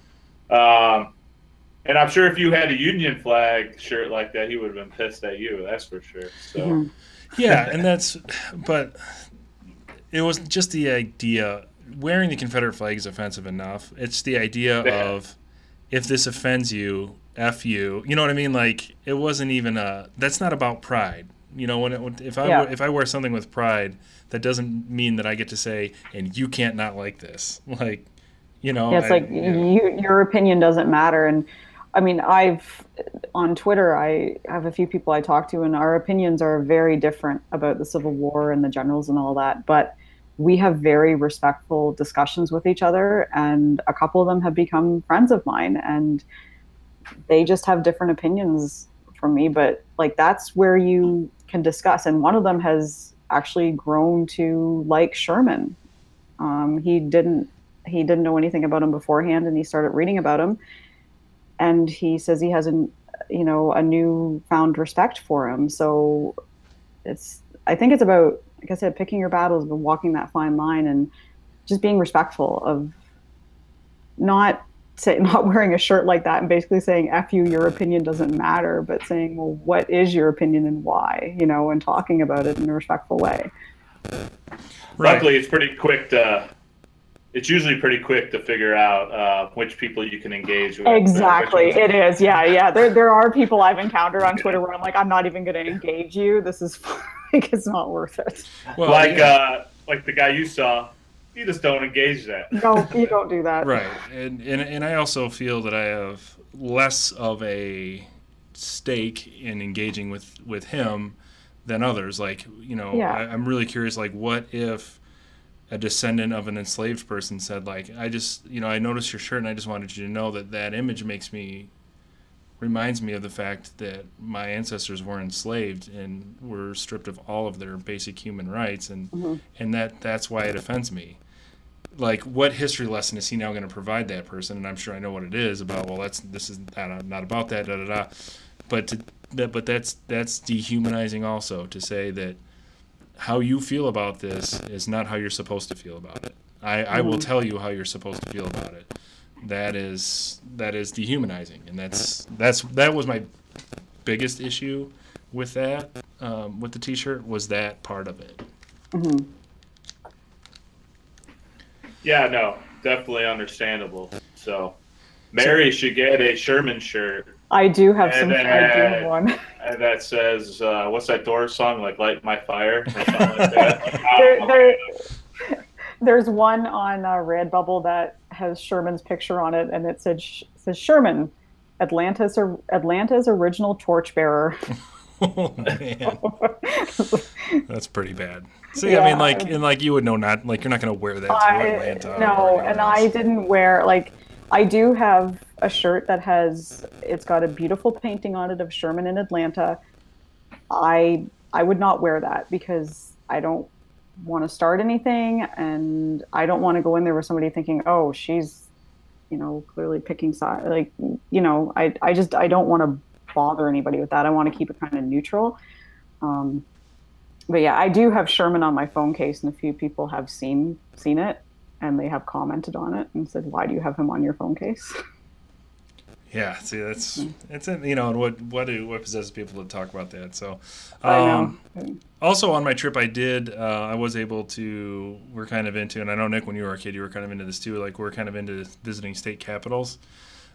Um, and I'm sure if you had a Union flag shirt like that, he would have been pissed at you. That's for sure. So Mhm. Yeah, and that's, but it was just the idea. Wearing the Confederate flag is offensive enough. It's the idea Yeah. of if this offends you, f you. You know what I mean? Like it wasn't even a. That's not about pride. You know, when it, if I Yeah. wear- if I wear something with pride, that doesn't mean that I get to say, and you can't not like this. Like, you know, yeah, it's I- like you know. you, your opinion doesn't matter and i mean i've on twitter i have a few people i talk to and our opinions are very different about the civil war and the generals and all that but we have very respectful discussions with each other and a couple of them have become friends of mine and they just have different opinions from me but like that's where you can discuss. And one of them has actually grown to like sherman. Um, he didn't he didn't know anything about him beforehand and he started reading about him. And he says he has an you know a new found respect for him. So it's i think it's about like i said picking your battles but walking that fine line and just being respectful of not say not wearing a shirt like that and basically saying "f you," your opinion doesn't matter, but saying, "Well, what is your opinion and why?" You know, and talking about it in a respectful way. Right. Luckily, it's pretty quick to. It's usually pretty quick to figure out uh, which people you can engage with. Exactly, it is. Yeah, yeah. There, there are people I've encountered on Twitter where I'm like, I'm not even going to engage you. This is like it's not worth it. Well, like yeah. uh, like the guy you saw. You just don't engage that. No, you don't do that. Right, and, and and I also feel that I have less of a stake in engaging with with him than others. Like you know, Yeah. I, I'm really curious. Like, what if a descendant of an enslaved person said, like, I just you know, I noticed your shirt and I just wanted you to know that that image makes me reminds me of the fact that my ancestors were enslaved and were stripped of all of their basic human rights and mm-hmm. and that that's why it offends me like what history lesson is he now going to provide that person? And i'm sure i know what it is about well that's this is not, not about that da da da. But to that but that's that's dehumanizing also to say that how you feel about this is not how you're supposed to feel about it. I i will tell you how you're supposed to feel about it. That is that is dehumanizing and that's that's that was my biggest issue with that um, with the t-shirt was that part of it Yeah, no, definitely understandable. So, Mary should get a Sherman shirt I do have And some. then I do have one. uh, that says, uh, "What's that Doors song? Like Light My Fire?" Or something like that. there, there, there's one on uh, Redbubble that has Sherman's picture on it, and it said sh- says Sherman, Atlanta's or Atlanta's original torchbearer. oh man that's pretty bad see i mean like and like you would know not like you're not going to wear that to I, atlanta no, and I didn't wear like I do have a shirt that has it's got a beautiful painting on it of Sherman in Atlanta. I I would not wear that because I don't want to start anything and I don't want to go in there with somebody thinking, "Oh, she's you know, clearly picking side like you know, I I just I don't want to bother anybody with that. I want to keep it kind of neutral. Um but yeah, I do have Sherman on my phone case, and a few people have seen seen it, and they have commented on it and said, "Why do you have him on your phone case?" yeah see that's it's in you know and what what do what possesses people to talk about that so um, also on my trip i did uh, i was able to we're kind of into and i know nick when you were a kid you were kind of into this too like we're kind of into visiting state capitals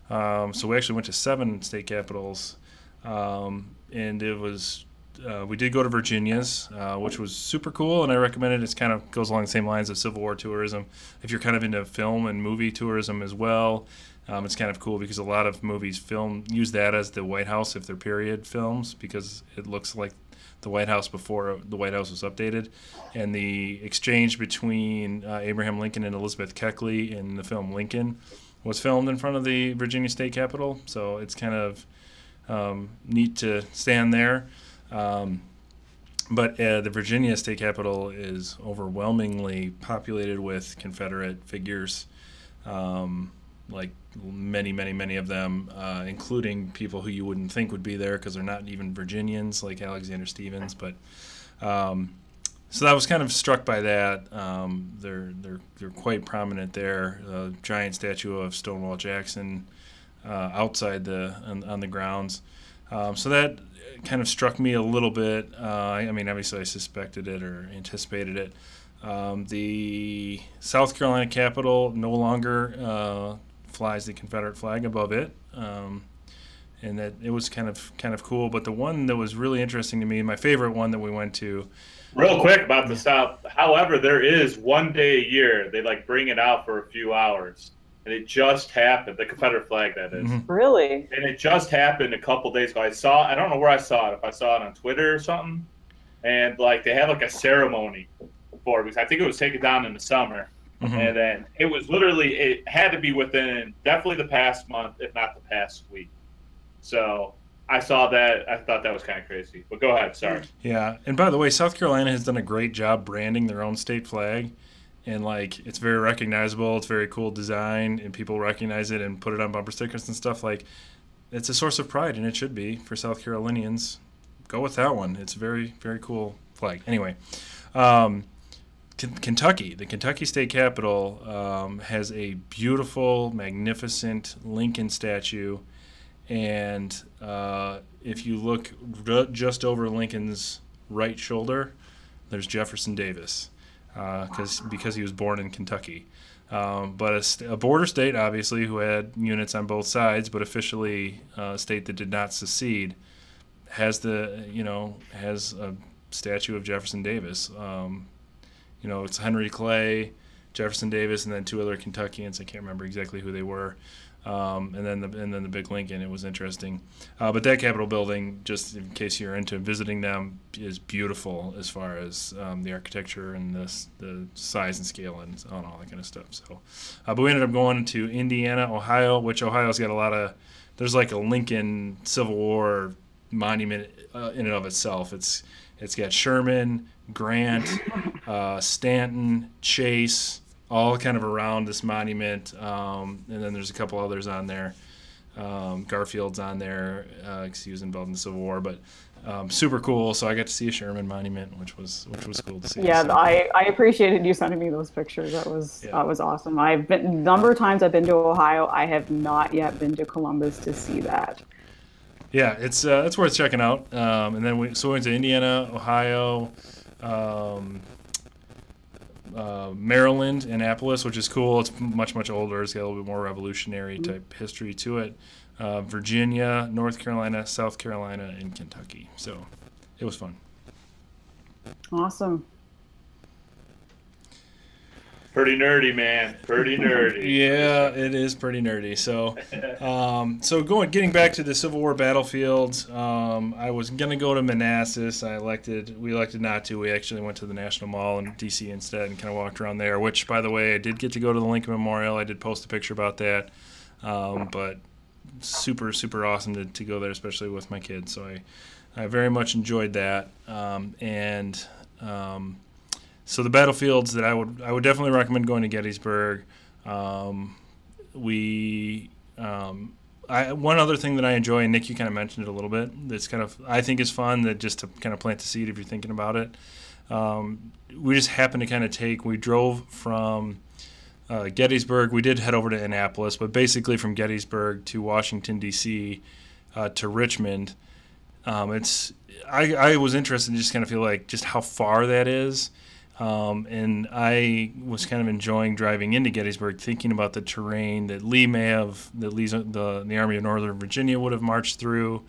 um, so we actually went to seven state capitals um, and it was uh, we did go to virginia's uh, which was super cool and i recommend it it's kind of goes along the same lines of civil war tourism if you're kind of into film and movie tourism as well um, it's kind of cool because a lot of movies film use that as the white house if they're period films because it looks like the White House before the White House was updated, and the exchange between uh, Abraham Lincoln and Elizabeth Keckley in the film Lincoln was filmed in front of the Virginia State Capitol. So it's kind of um, neat to stand there. Um, but uh, the Virginia State Capitol is overwhelmingly populated with Confederate figures, um, like many, many, many of them, uh, including people who you wouldn't think would be there because they're not even Virginians, like Alexander Stephens. But um, so I was kind of struck by that. Um, they're they're they're quite prominent there. A giant statue of Stonewall Jackson uh, outside the on, on the grounds. Um, so that kind of struck me a little bit. Uh, I, mean, obviously, I suspected it or anticipated it. Um, the South Carolina Capitol no longer uh, flies the Confederate flag above it, um, and that it was kind of kind of cool. But the one that was really interesting to me, my favorite one that we went to, Real quick about the South. However, there is one day a year they like bring it out for a few hours, and it just happened. The Confederate flag, that is. Mhm. Really? and it just happened a couple days ago. I saw. I don't know where I saw it. If I saw it on Twitter or something, and like they had like a ceremony for it because I think it was taken down in the summer, Mhm. and then it was literally it had to be within definitely the past month, if not the past week. So I saw that. I thought that was kind of crazy. But go ahead. Sorry. Yeah, and by the way, South Carolina has done a great job branding their own state flag, and like it's very recognizable. It's very cool design, and people recognize it and put it on bumper stickers and stuff. Like, it's a source of pride, and it should be for South Carolinians. Go with that one. It's a very very cool flag. Anyway, um, Ken- Kentucky, the Kentucky State Capitol, um, has a beautiful, magnificent Lincoln statue, and uh, if you look r- just over Lincoln's right shoulder, there's Jefferson Davis, because because he was born in Kentucky. Um, but a, st- a border state, obviously, who had units on both sides, but officially uh, a state that did not secede, has the you know has a statue of Jefferson Davis. Um, you know, it's Henry Clay, Jefferson Davis, and then two other Kentuckians. I can't remember exactly who they were. Um, and then the and then the big Lincoln. It was interesting. Uh, but that Capitol building, just in case you're into visiting them, is beautiful as far as um, the architecture and the the size and scale and all that kind of stuff. So, uh, but we ended up going to Indiana, Ohio, which Ohio's got a lot of. There's like a Lincoln Civil War monument uh, in and of itself. It's it's got Sherman, Grant, uh, Stanton, Chase, all kind of around this monument, um, and then there's a couple others on there. Um, Garfield's on there because he was involved in the Civil War, but um, super cool. So I got to see a Sherman monument, which was which was cool to see. Yeah, So- I, I appreciated you sending me those pictures. That was Yeah. that was awesome. I've been number of times I've been to Ohio. I have not yet been to Columbus to see that. yeah, it's uh, it's worth checking out. Um, and then we so we went to Indiana, Ohio, um, uh, Maryland, Annapolis, which is cool. It's much much older. It's got a little bit more revolutionary type history to it. Uh, Virginia, North Carolina, South Carolina, and Kentucky. So it was fun. Awesome. Pretty nerdy, man. Pretty nerdy. Yeah, it is pretty nerdy. So, um, so going getting back to the Civil War battlefield, um, I was gonna go to Manassas. I elected we elected not to. We actually went to the National Mall in D.C. instead and kind of walked around there. Which, by the way, I did get to go to the Lincoln Memorial. I did post a picture about that. Um, but super super awesome to, to go there, especially with my kids. So I I very much enjoyed that. Um, and um, so the battlefields that I would I would definitely recommend going to Gettysburg. Um, we um, I, one other thing that I enjoy, and Nick, you kind of mentioned it a little bit. That's kind of I think is fun. That just to kind of plant the seed if you're thinking about it. Um, we just happened to kind of take. We drove from uh, Gettysburg. We did head over to Annapolis, but basically from Gettysburg to Washington D.C. Uh, to Richmond. Um, it's I, I was interested in just kind of feel like just how far that is. Um, and I was kind of enjoying driving into Gettysburg, thinking about the terrain that Lee may have, that Lee's, the the Army of Northern Virginia would have marched through,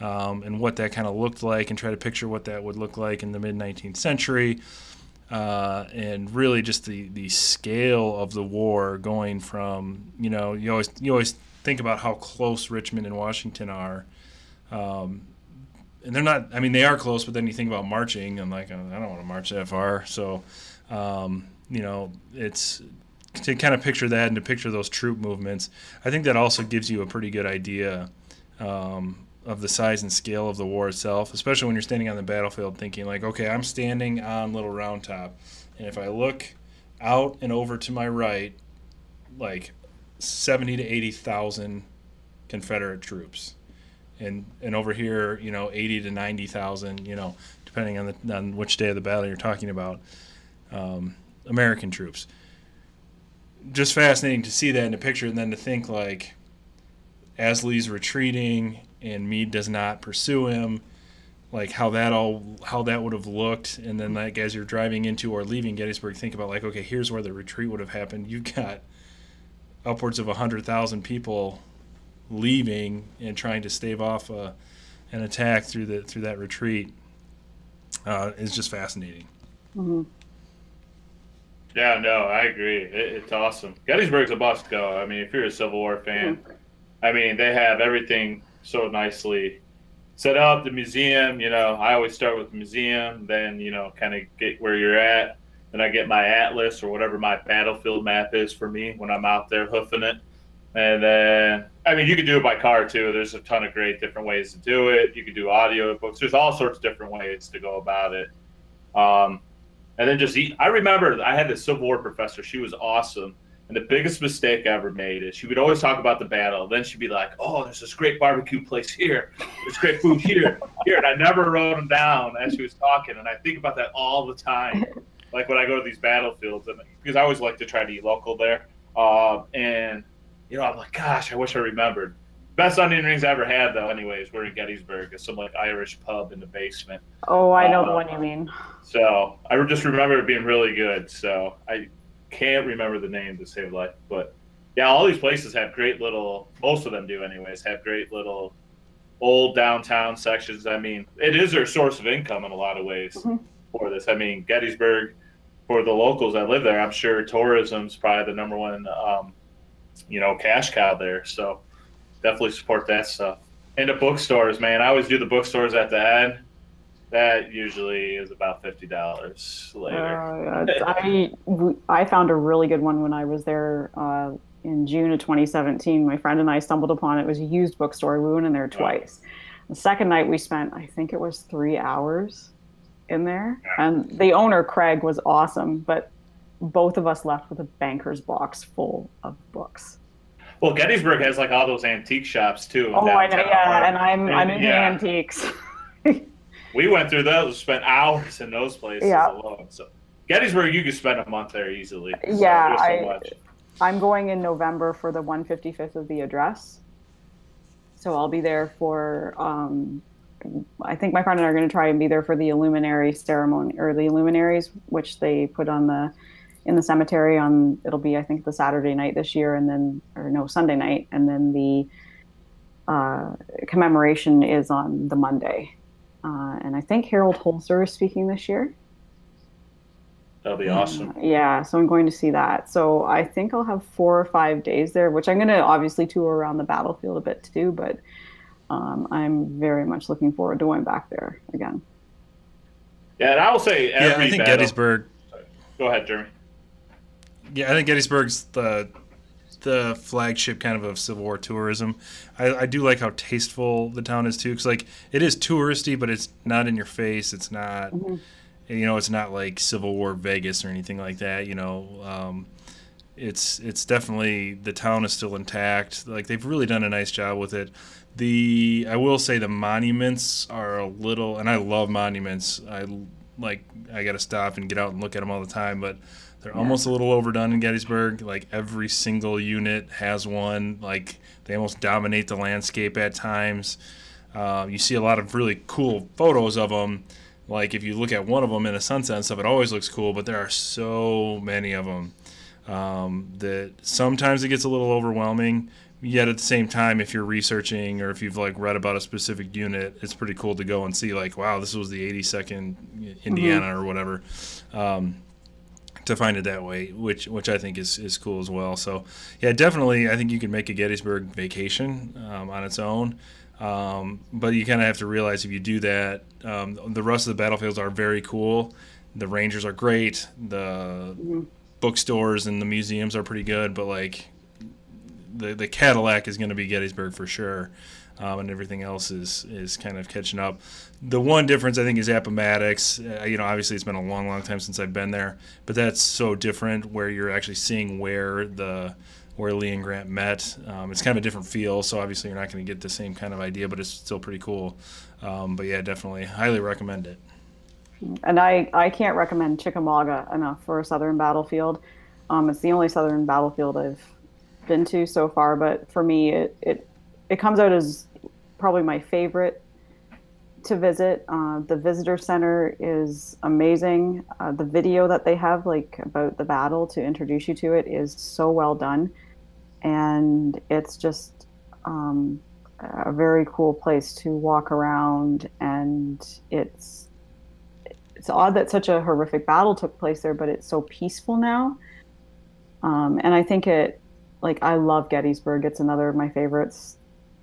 um, and what that kind of looked like, and try to picture what that would look like in the mid 19th century, uh, and really just the the scale of the war going from you know you always you always think about how close Richmond and Washington are. Um, and they're not. I mean, they are close, but then you think about marching, and like, I don't want to march that far. So, um, you know, it's to kind of picture that and to picture those troop movements. I think that also gives you a pretty good idea um, of the size and scale of the war itself, especially when you're standing on the battlefield, thinking like, okay, I'm standing on Little Round Top, and if I look out and over to my right, like seventy to eighty thousand Confederate troops and and over here, you know, eighty to ninety thousand, you know, depending on the on which day of the battle you're talking about, um, American troops. Just fascinating to see that in a picture, and then to think like, as Lee's retreating and Meade does not pursue him, like how that all how that would have looked, and then like as you're driving into or leaving Gettysburg, think about like, okay, here's where the retreat would have happened. You've got upwards of hundred thousand people leaving and trying to stave off a, an attack through the through that retreat uh, is just fascinating. Mm-hmm. Yeah, no, I agree. It, it's awesome. Gettysburg's a must go. I mean, if you're a Civil War fan, mm-hmm. I mean, they have everything so nicely set up. The museum, you know, I always start with the museum, then, you know, kind of get where you're at. Then I get my atlas or whatever my battlefield map is for me when I'm out there hoofing it. And then, I mean, you could do it by car too. There's a ton of great different ways to do it. You could do audio books. There's all sorts of different ways to go about it. Um, and then just eat. I remember I had this Civil War professor. She was awesome. And the biggest mistake I ever made is she would always talk about the battle. Then she'd be like, "Oh, there's this great barbecue place here. There's great food here, here." And I never wrote them down as she was talking. And I think about that all the time. like when I go to these battlefields, and because I always like to try to eat local there, um, and you know, I'm like, gosh, I wish I remembered. Best onion rings I ever had, though. Anyways, we're in Gettysburg. at some like Irish pub in the basement. Oh, I know the Uh, one you mean. So I just remember it being really good. So I can't remember the name to save life, but yeah, all these places have great little. Most of them do, anyways. Have great little old downtown sections. I mean, it is their source of income in a lot of ways Mhm. for this. I mean, Gettysburg for the locals that live there. I'm sure tourism's probably the number one, um, you know, cash cow there. So definitely support that stuff. And the bookstores, man. I always do the bookstores at the end. That usually is about fifty dollars later. Uh, I I found a really good one when I was there uh, in June of 2017. My friend and I stumbled upon it. It was a used bookstore. We went in there twice. The second night we spent, I think it was three hours in there, and the owner Craig was awesome, but both of us left with a banker's box full of books. Well, Gettysburg has like all those antique shops too. Oh, I know, yeah, and I'm I'm into yeah. antiques. We went through those, spent hours in those places Yeah. alone. So Gettysburg, you could spend a month there easily. Yeah, so I- much. I'm going in November for the 155th of the address. So I'll be there for, um, I think my friend and I are going to try and be there for the illuminary ceremony or the illuminaries, which they put on the, in the cemetery on, it'll be, I think, the Saturday night this year and then, or no, Sunday night. And then the uh, commemoration is on the Monday. Uh, and I think Harold Holzer is speaking this year. That'll be awesome. Yeah, so I'm going to see that. So I think I'll have four or five days there, which I'm going to obviously tour around the battlefield a bit too, but um, I'm very much looking forward to going back there again. Yeah, and I will say Yeah, every I think battle- Gettysburg. Go ahead, Jeremy. Yeah, I think Gettysburg's the the flagship kind of of Civil War tourism. I, I do like how tasteful the town is too, because like it is touristy, but it's not in your face. It's not, you know, it's not like Civil War Vegas or anything like that. You know, um, it's it's definitely the town is still intact. Like they've really done a nice job with it. The I will say the monuments are a little, and I love monuments. I like I got to stop and get out and look at them all the time, but they're almost a little overdone in Gettysburg. Like every single unit has one. Like they almost dominate the landscape at times. Um, you see a lot of really cool photos of them. Like if you look at one of them in the sunset and stuff, it always looks cool. But there are so many of them um, that sometimes it gets a little overwhelming. Yet at the same time, if you're researching or if you've like read about a specific unit, it's pretty cool to go and see like, wow, this was the 82nd Indiana or whatever. Um, find it that way, which which I think is, is cool as well. So yeah, definitely, I think you can make a Gettysburg vacation um, on its own. Um, but you kind of have to realize if you do that, um, the rest of the battlefields are very cool. The Rangers are great. The bookstores and the museums are pretty good, but like the the Cadillac is going to be Gettysburg for sure, um, and everything else is is kind of catching up. The one difference I think is Appomattox. Uh, you know, obviously it's been a long, long time since I've been there, but that's so different where you're actually seeing where the where Lee and Grant met. Um, it's kind of a different feel, so obviously you're not going to get the same kind of idea, but it's still pretty cool. Um, but yeah, definitely, highly recommend it. And I, I can't recommend Chickamauga enough for a southern battlefield. Um, it's the only southern battlefield I've been to so far, but for me, it, it, it comes out as probably my favorite to visit. Uh, the visitor center is amazing. Uh, the video that they have, like about the battle to introduce you to it, is so well done, and it's just um, a very cool place to walk around. And it's it's odd that such a horrific battle took place there, but it's so peaceful now. Um, and I think it, like, I love Gettysburg. It's another of my favorites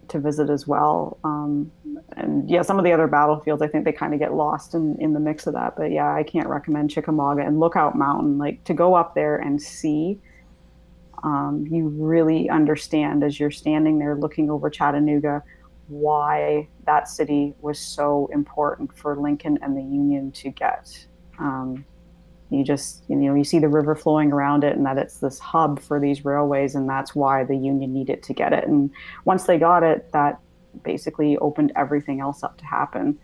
to visit as well. Um, and yeah, some of the other battlefields, I think they kind of get lost in, in the mix of that. But yeah, I can't recommend Chickamauga and Lookout Mountain. Like to go up there and see, um, you really understand as you're standing there looking over Chattanooga why that city was so important for Lincoln and the Union to get. Um, you just you know you see the river flowing around it and that it's this hub for these railways and that's why the union needed to get it and once they got it that basically opened everything else up to happen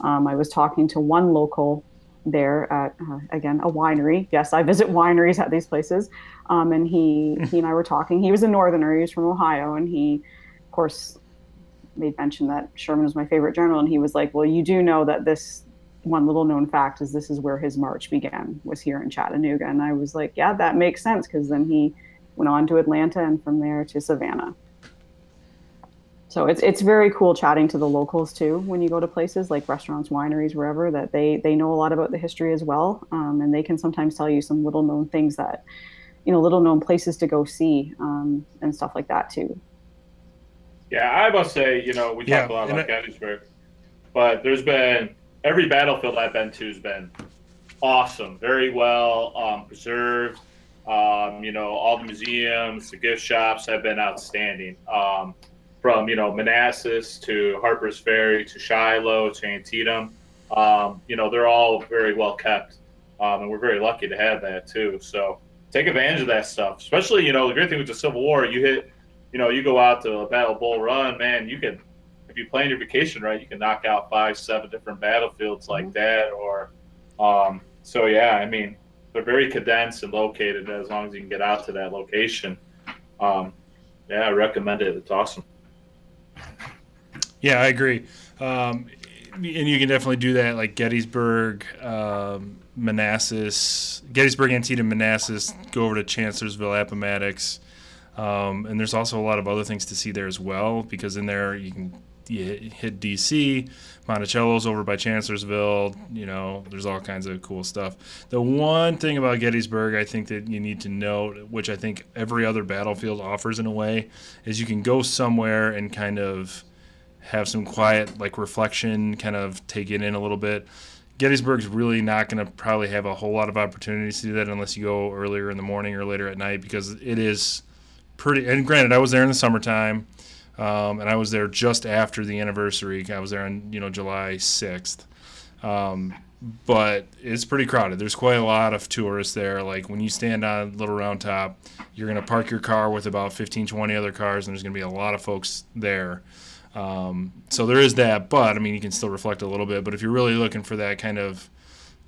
um, i was talking to one local there at uh, again a winery. Yes, I visit wineries at these places. Um, and he he and I were talking. He was a northerner. He was from Ohio, and he, of course, made mention that Sherman was my favorite general. And he was like, "Well, you do know that this one little known fact is this is where his march began was here in Chattanooga." And I was like, "Yeah, that makes sense," because then he went on to Atlanta and from there to Savannah. So it's it's very cool chatting to the locals too when you go to places like restaurants, wineries, wherever that they they know a lot about the history as well, um, and they can sometimes tell you some little known things that, you know, little known places to go see um, and stuff like that too. Yeah, I must say, you know, we Yeah, talk a lot about I- Gettysburg, but there's been every battlefield I've been to has been awesome, very well um, preserved. Um, you know, all the museums, the gift shops have been outstanding. Um, from you know Manassas to Harper's Ferry to Shiloh to Antietam, um, you know they're all very well kept, um, and we're very lucky to have that too. So take advantage of that stuff. Especially you know the great thing with the Civil War, you hit, you know, you go out to a Battle Bull Run, man, you can if you plan your vacation right, you can knock out five, seven different battlefields like that. Or, um, so yeah, I mean, they're very condensed and located as long as you can get out to that location. Um, yeah, I recommend it. It's awesome. Yeah, I agree. Um, and you can definitely do that, like Gettysburg, um, Manassas, Gettysburg, Antietam, Manassas. Go over to Chancellorsville, Appomattox, um, and there's also a lot of other things to see there as well. Because in there you can you hit, DC, Monticello's over by Chancellorsville. You know, there's all kinds of cool stuff. The one thing about Gettysburg, I think that you need to note, which I think every other battlefield offers in a way, is you can go somewhere and kind of have some quiet like reflection, kind of take it in a little bit. Gettysburg's really not going to probably have a whole lot of opportunities to do that unless you go earlier in the morning or later at night because it is pretty. And granted, I was there in the summertime, um, and I was there just after the anniversary. I was there on you know July sixth, um, but it's pretty crowded. There's quite a lot of tourists there. Like when you stand on Little Round Top, you're going to park your car with about 15, 20 other cars, and there's going to be a lot of folks there. Um, so there is that, but I mean, you can still reflect a little bit. But if you're really looking for that kind of,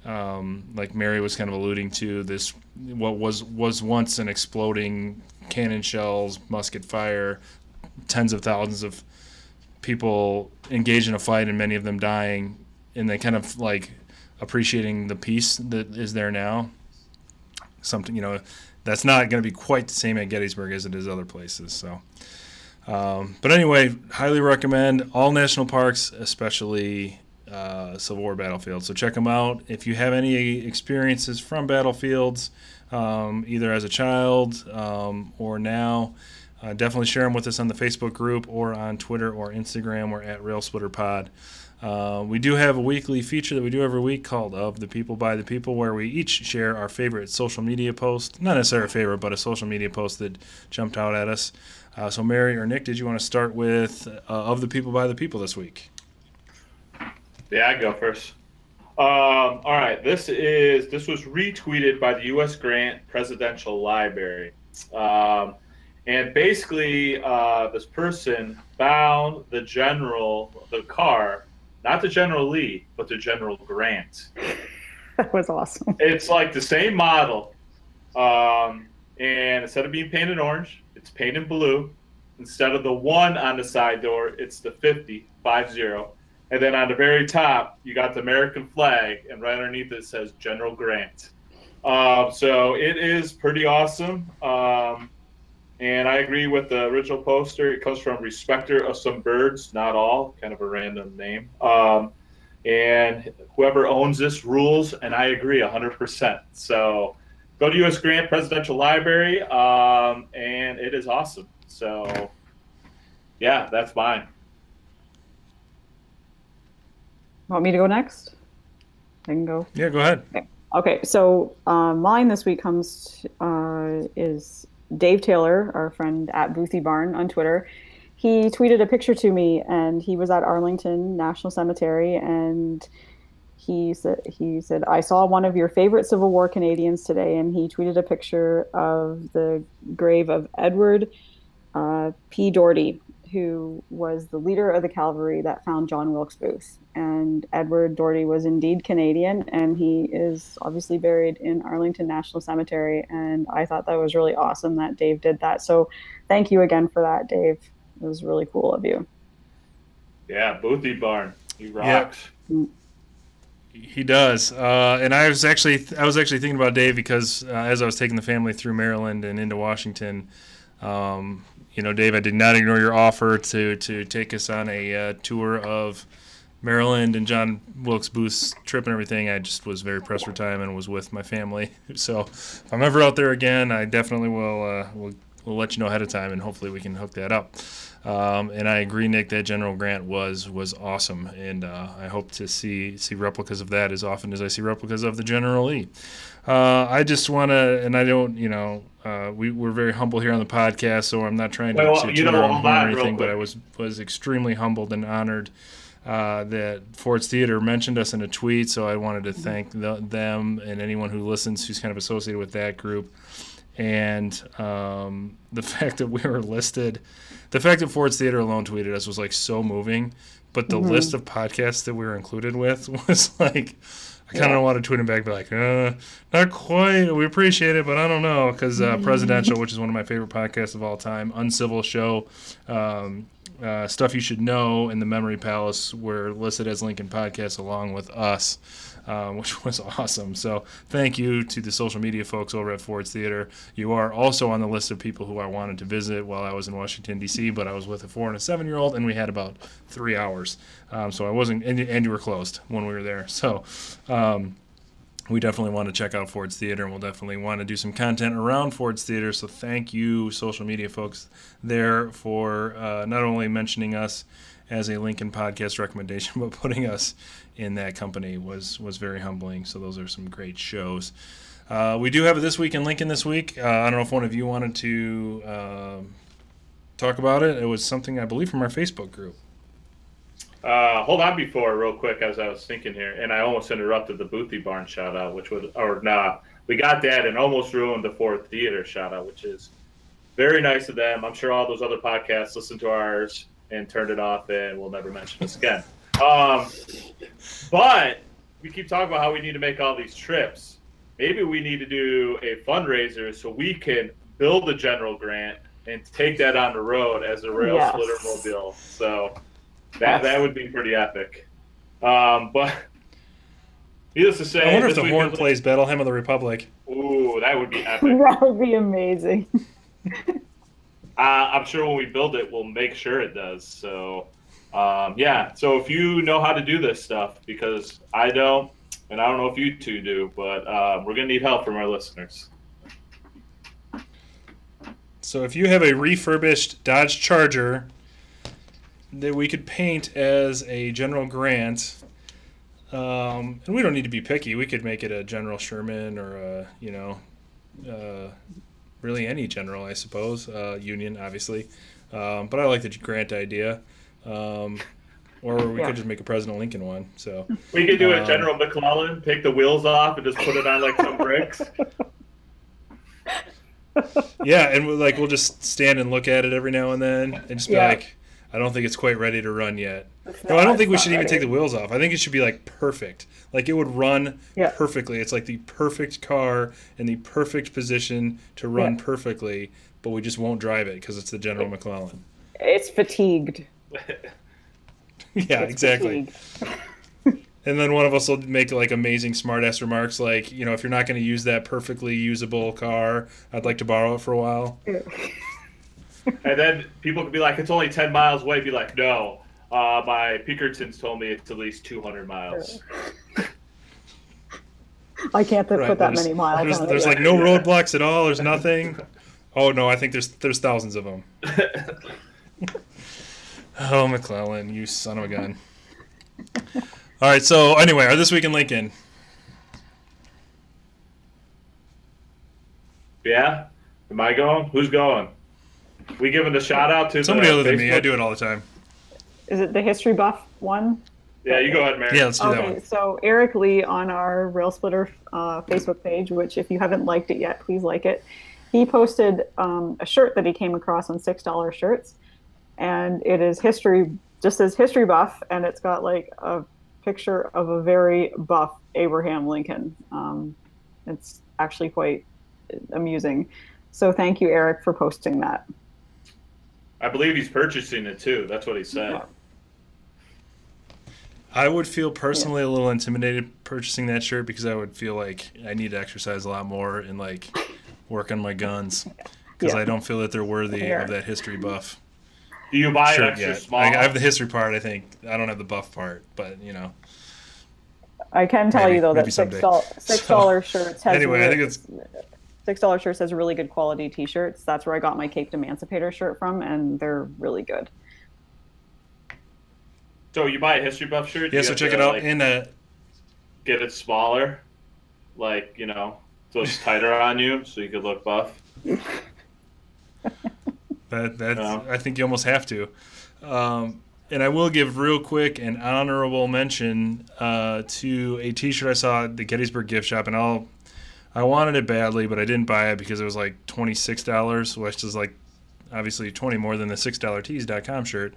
um, like Mary was kind of alluding to, this what was was once an exploding cannon shells, musket fire, tens of thousands of people engaged in a fight, and many of them dying, and then kind of like appreciating the peace that is there now. Something you know, that's not going to be quite the same at Gettysburg as it is other places. So. Um, but anyway, highly recommend all national parks, especially uh, Civil War battlefields. So check them out. If you have any experiences from battlefields, um, either as a child um, or now, uh, definitely share them with us on the Facebook group or on Twitter or Instagram. We're at Rail Splitter Pod. Uh, we do have a weekly feature that we do every week called Of the People by the People, where we each share our favorite social media post. Not necessarily a favorite, but a social media post that jumped out at us. Uh, so, Mary or Nick, did you want to start with uh, Of the People by the People this week? Yeah, I go first. Um, all right, this is this was retweeted by the U.S. Grant Presidential Library, um, and basically, uh, this person found the general, the car, not the General Lee, but the General Grant. That was awesome. It's like the same model, um, and instead of being painted orange, it's painted blue. Instead of the one on the side door, it's the 50, 50. And then on the very top, you got the American flag, and right underneath it says General Grant. Um, so it is pretty awesome. Um, and I agree with the original poster. It comes from Respecter of Some Birds, not all, kind of a random name. Um, and whoever owns this rules, and I agree 100%. So go to U.S. Grant Presidential Library, um, and it is awesome. So, yeah, that's mine. Want me to go next? I can go. Yeah, go ahead. Okay, Okay, so uh, mine this week comes uh, is Dave Taylor, our friend at Boothie Barn on Twitter. He tweeted a picture to me, and he was at Arlington National Cemetery, and he said he said I saw one of your favorite Civil War Canadians today, and he tweeted a picture of the grave of Edward uh, P. Doherty, who was the leader of the cavalry that found John Wilkes Booth. And Edward Doherty was indeed Canadian, and he is obviously buried in Arlington National Cemetery. And I thought that was really awesome that Dave did that. So thank you again for that, Dave. It was really cool of you. Yeah, Boothie Barn. He rocks. He does, uh, and I was actually I was actually thinking about Dave because uh, as I was taking the family through Maryland and into Washington, um, you know, Dave, I did not ignore your offer to to take us on a uh, tour of Maryland and John Wilkes Booth's trip and everything. I just was very pressed for time and was with my family. So if I'm ever out there again, I definitely will uh, will will let you know ahead of time, and hopefully we can hook that up. Um, and I agree, Nick, that General Grant was was awesome, and uh, I hope to see see replicas of that as often as I see replicas of the General Lee. Uh, I just want to, and I don't, you know, uh, we we're very humble here on the podcast, so I'm not trying to, Well, to you know, our own hold horn on or anything, but. I was was extremely humbled and honored uh, that Ford's Theater mentioned us in a tweet, so I wanted to thank the, them and anyone who listens who's kind of associated with that group. And um, the fact that we were listed, the fact that Ford's Theater alone tweeted us was like so moving. But the list of podcasts that we were included with was like, I kind of want to tweet him back, be like, uh, not quite. We appreciate it, but I don't know. Because uh, Presidential, which is one of my favorite podcasts of all time, Uncivil Show, um, uh, Stuff You Should Know, and The Memory Palace were listed as Lincoln Podcasts along with us, um, which was awesome. So thank you to the social media folks over at Ford's Theater. You are also on the list of people who I wanted to visit while I was in Washington, D.C., but I was with a four and a seven year old, and we had about three hours. Um, so I wasn't, and, and you were closed when we were there. So, um, we definitely want to check out Ford's Theater, and we'll definitely want to do some content around Ford's Theater. So thank you, social media folks, there for uh, not only mentioning us as a Lincoln podcast recommendation, but putting us in that company was was very humbling. So those are some great shows. Uh, we do have it this week in Lincoln this week. Uh, I don't know if one of you wanted to um talk about it. It was something I believe from our Facebook group. Uh, hold on before real quick as I was thinking here, and I almost interrupted the Boothie Barn shout out, which would or nah, we got that and almost ruined the Ford's Theater shout out, which is very nice of them. I'm sure all those other podcasts listen to ours and turned it off and we'll never mention this again. Um, but we keep talking about how we need to make all these trips. Maybe we need to do a fundraiser so we can build a general grant and take that on the road as a rail Yes. splitter mobile. So that that would be pretty epic. Um, but needless to say, I wonder if the horn weekend- plays Battle Hymn of the Republic. Ooh, that would be epic. that would be amazing. uh, I'm sure when we build it, we'll make sure it does. So, um, yeah. So if you know how to do this stuff, because I don't, and I don't know if you two do, but um, we're gonna need help from our listeners. So if you have a refurbished Dodge Charger that we could paint as a General Grant, um, and we don't need to be picky. We could make it a General Sherman or a you know, uh, really any general, I suppose. Uh, Union, obviously, um, but I like the Grant idea. Um, or we Yeah. could just make a President Lincoln one. So We could do a Um, General McClellan, take the wheels off, and just put it on like some bricks. yeah, and we'll, like we'll just stand and look at it every now and then, and just be Yeah. like, I don't think it's quite ready to run yet. No, I don't think we should even take the wheels off. I think it should be like perfect. Like it would run Yeah. perfectly. It's like the perfect car in the perfect position to run Yeah. perfectly, but we just won't drive it because it's the General McClellan. It's fatigued. yeah, It's exactly. fatigued. And then one of us will make like amazing smartass remarks like, you know, if you're not going to use that perfectly usable car, I'd like to borrow it for a while. And then people could be like, "It's only ten miles away." Be like, "No, uh, my Pinkertons told me it's at least two hundred miles." I can't put Right, that many miles There's, on there's like no roadblocks at all. There's nothing. Oh no, I think there's there's thousands of them. oh McClellan, you son of a gun. All right, so anyway, our this week in Lincoln. Yeah, am I going? Who's going? We giving the shout out to Somebody the other than me. I do it all the time. Is it the history buff one? Yeah, you go ahead, Mary. Yeah, let's do that Okay, one. so Eric Lee on our Rail Splitter uh, Facebook page, which if you haven't liked it yet, please like it. He posted um, a shirt that he came across on six dollar shirts, and it is history, just says history buff, and it's got like a picture of a very buff Abraham Lincoln. Um, it's actually quite amusing. So thank you, Eric, for posting that. I believe he's purchasing it too. That's what he said. Yeah. I would feel personally a little intimidated purchasing that shirt because I would feel like I need to exercise a lot more and like work on my guns because Yeah. I don't feel that they're worthy Here. of that history buff Do you buy it shirt extra yet. small? I, I have the history part. I think I don't have the buff part, but you know. I can tell Maybe- you though that six dollars six dollar shirts has Anyway, I think it's six dollar shirts has really good quality T-shirts. That's where I got my Caped Emancipator shirt from, and they're really good. so you buy a history buff shirt. yeah. So check to, it out. like, And uh, get it smaller, like you know, so it's tighter on you, so you could look buff. That that's Yeah. I think you almost have to. Um, and I will give real quick an honorable mention uh, to a T-shirt I saw at the Gettysburg gift shop, and I'll I wanted it badly, but I didn't buy it because it was like twenty six dollars, which is like obviously twenty more than the six dollar tees.com shirt.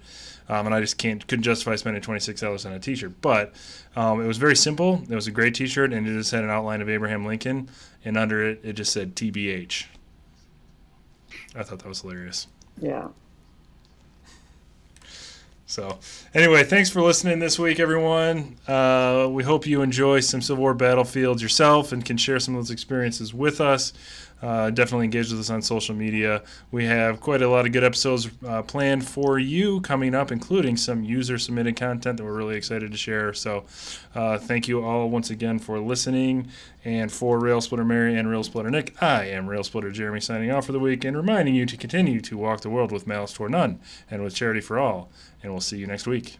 Um, and I just can't couldn't justify spending twenty six dollars on a T-shirt. But um, it was very simple. It was a great T-shirt, and it just had an outline of Abraham Lincoln, and under it it just said TBH. I thought that was hilarious. Yeah. So, anyway, thanks for listening this week, everyone. Uh, we hope you enjoy some Civil War battlefields yourself and can share some of those experiences with us. Uh, definitely engage with us on social media. We have quite a lot of good episodes uh, planned for you coming up, including some user submitted content that we're really excited to share. So, uh, thank you all once again for listening. And for Rail Splitter Mary and Rail Splitter Nick, I am Rail Splitter Jeremy signing off for the week and reminding you to continue to walk the world with malice toward none and with charity for all. And we'll see you next week.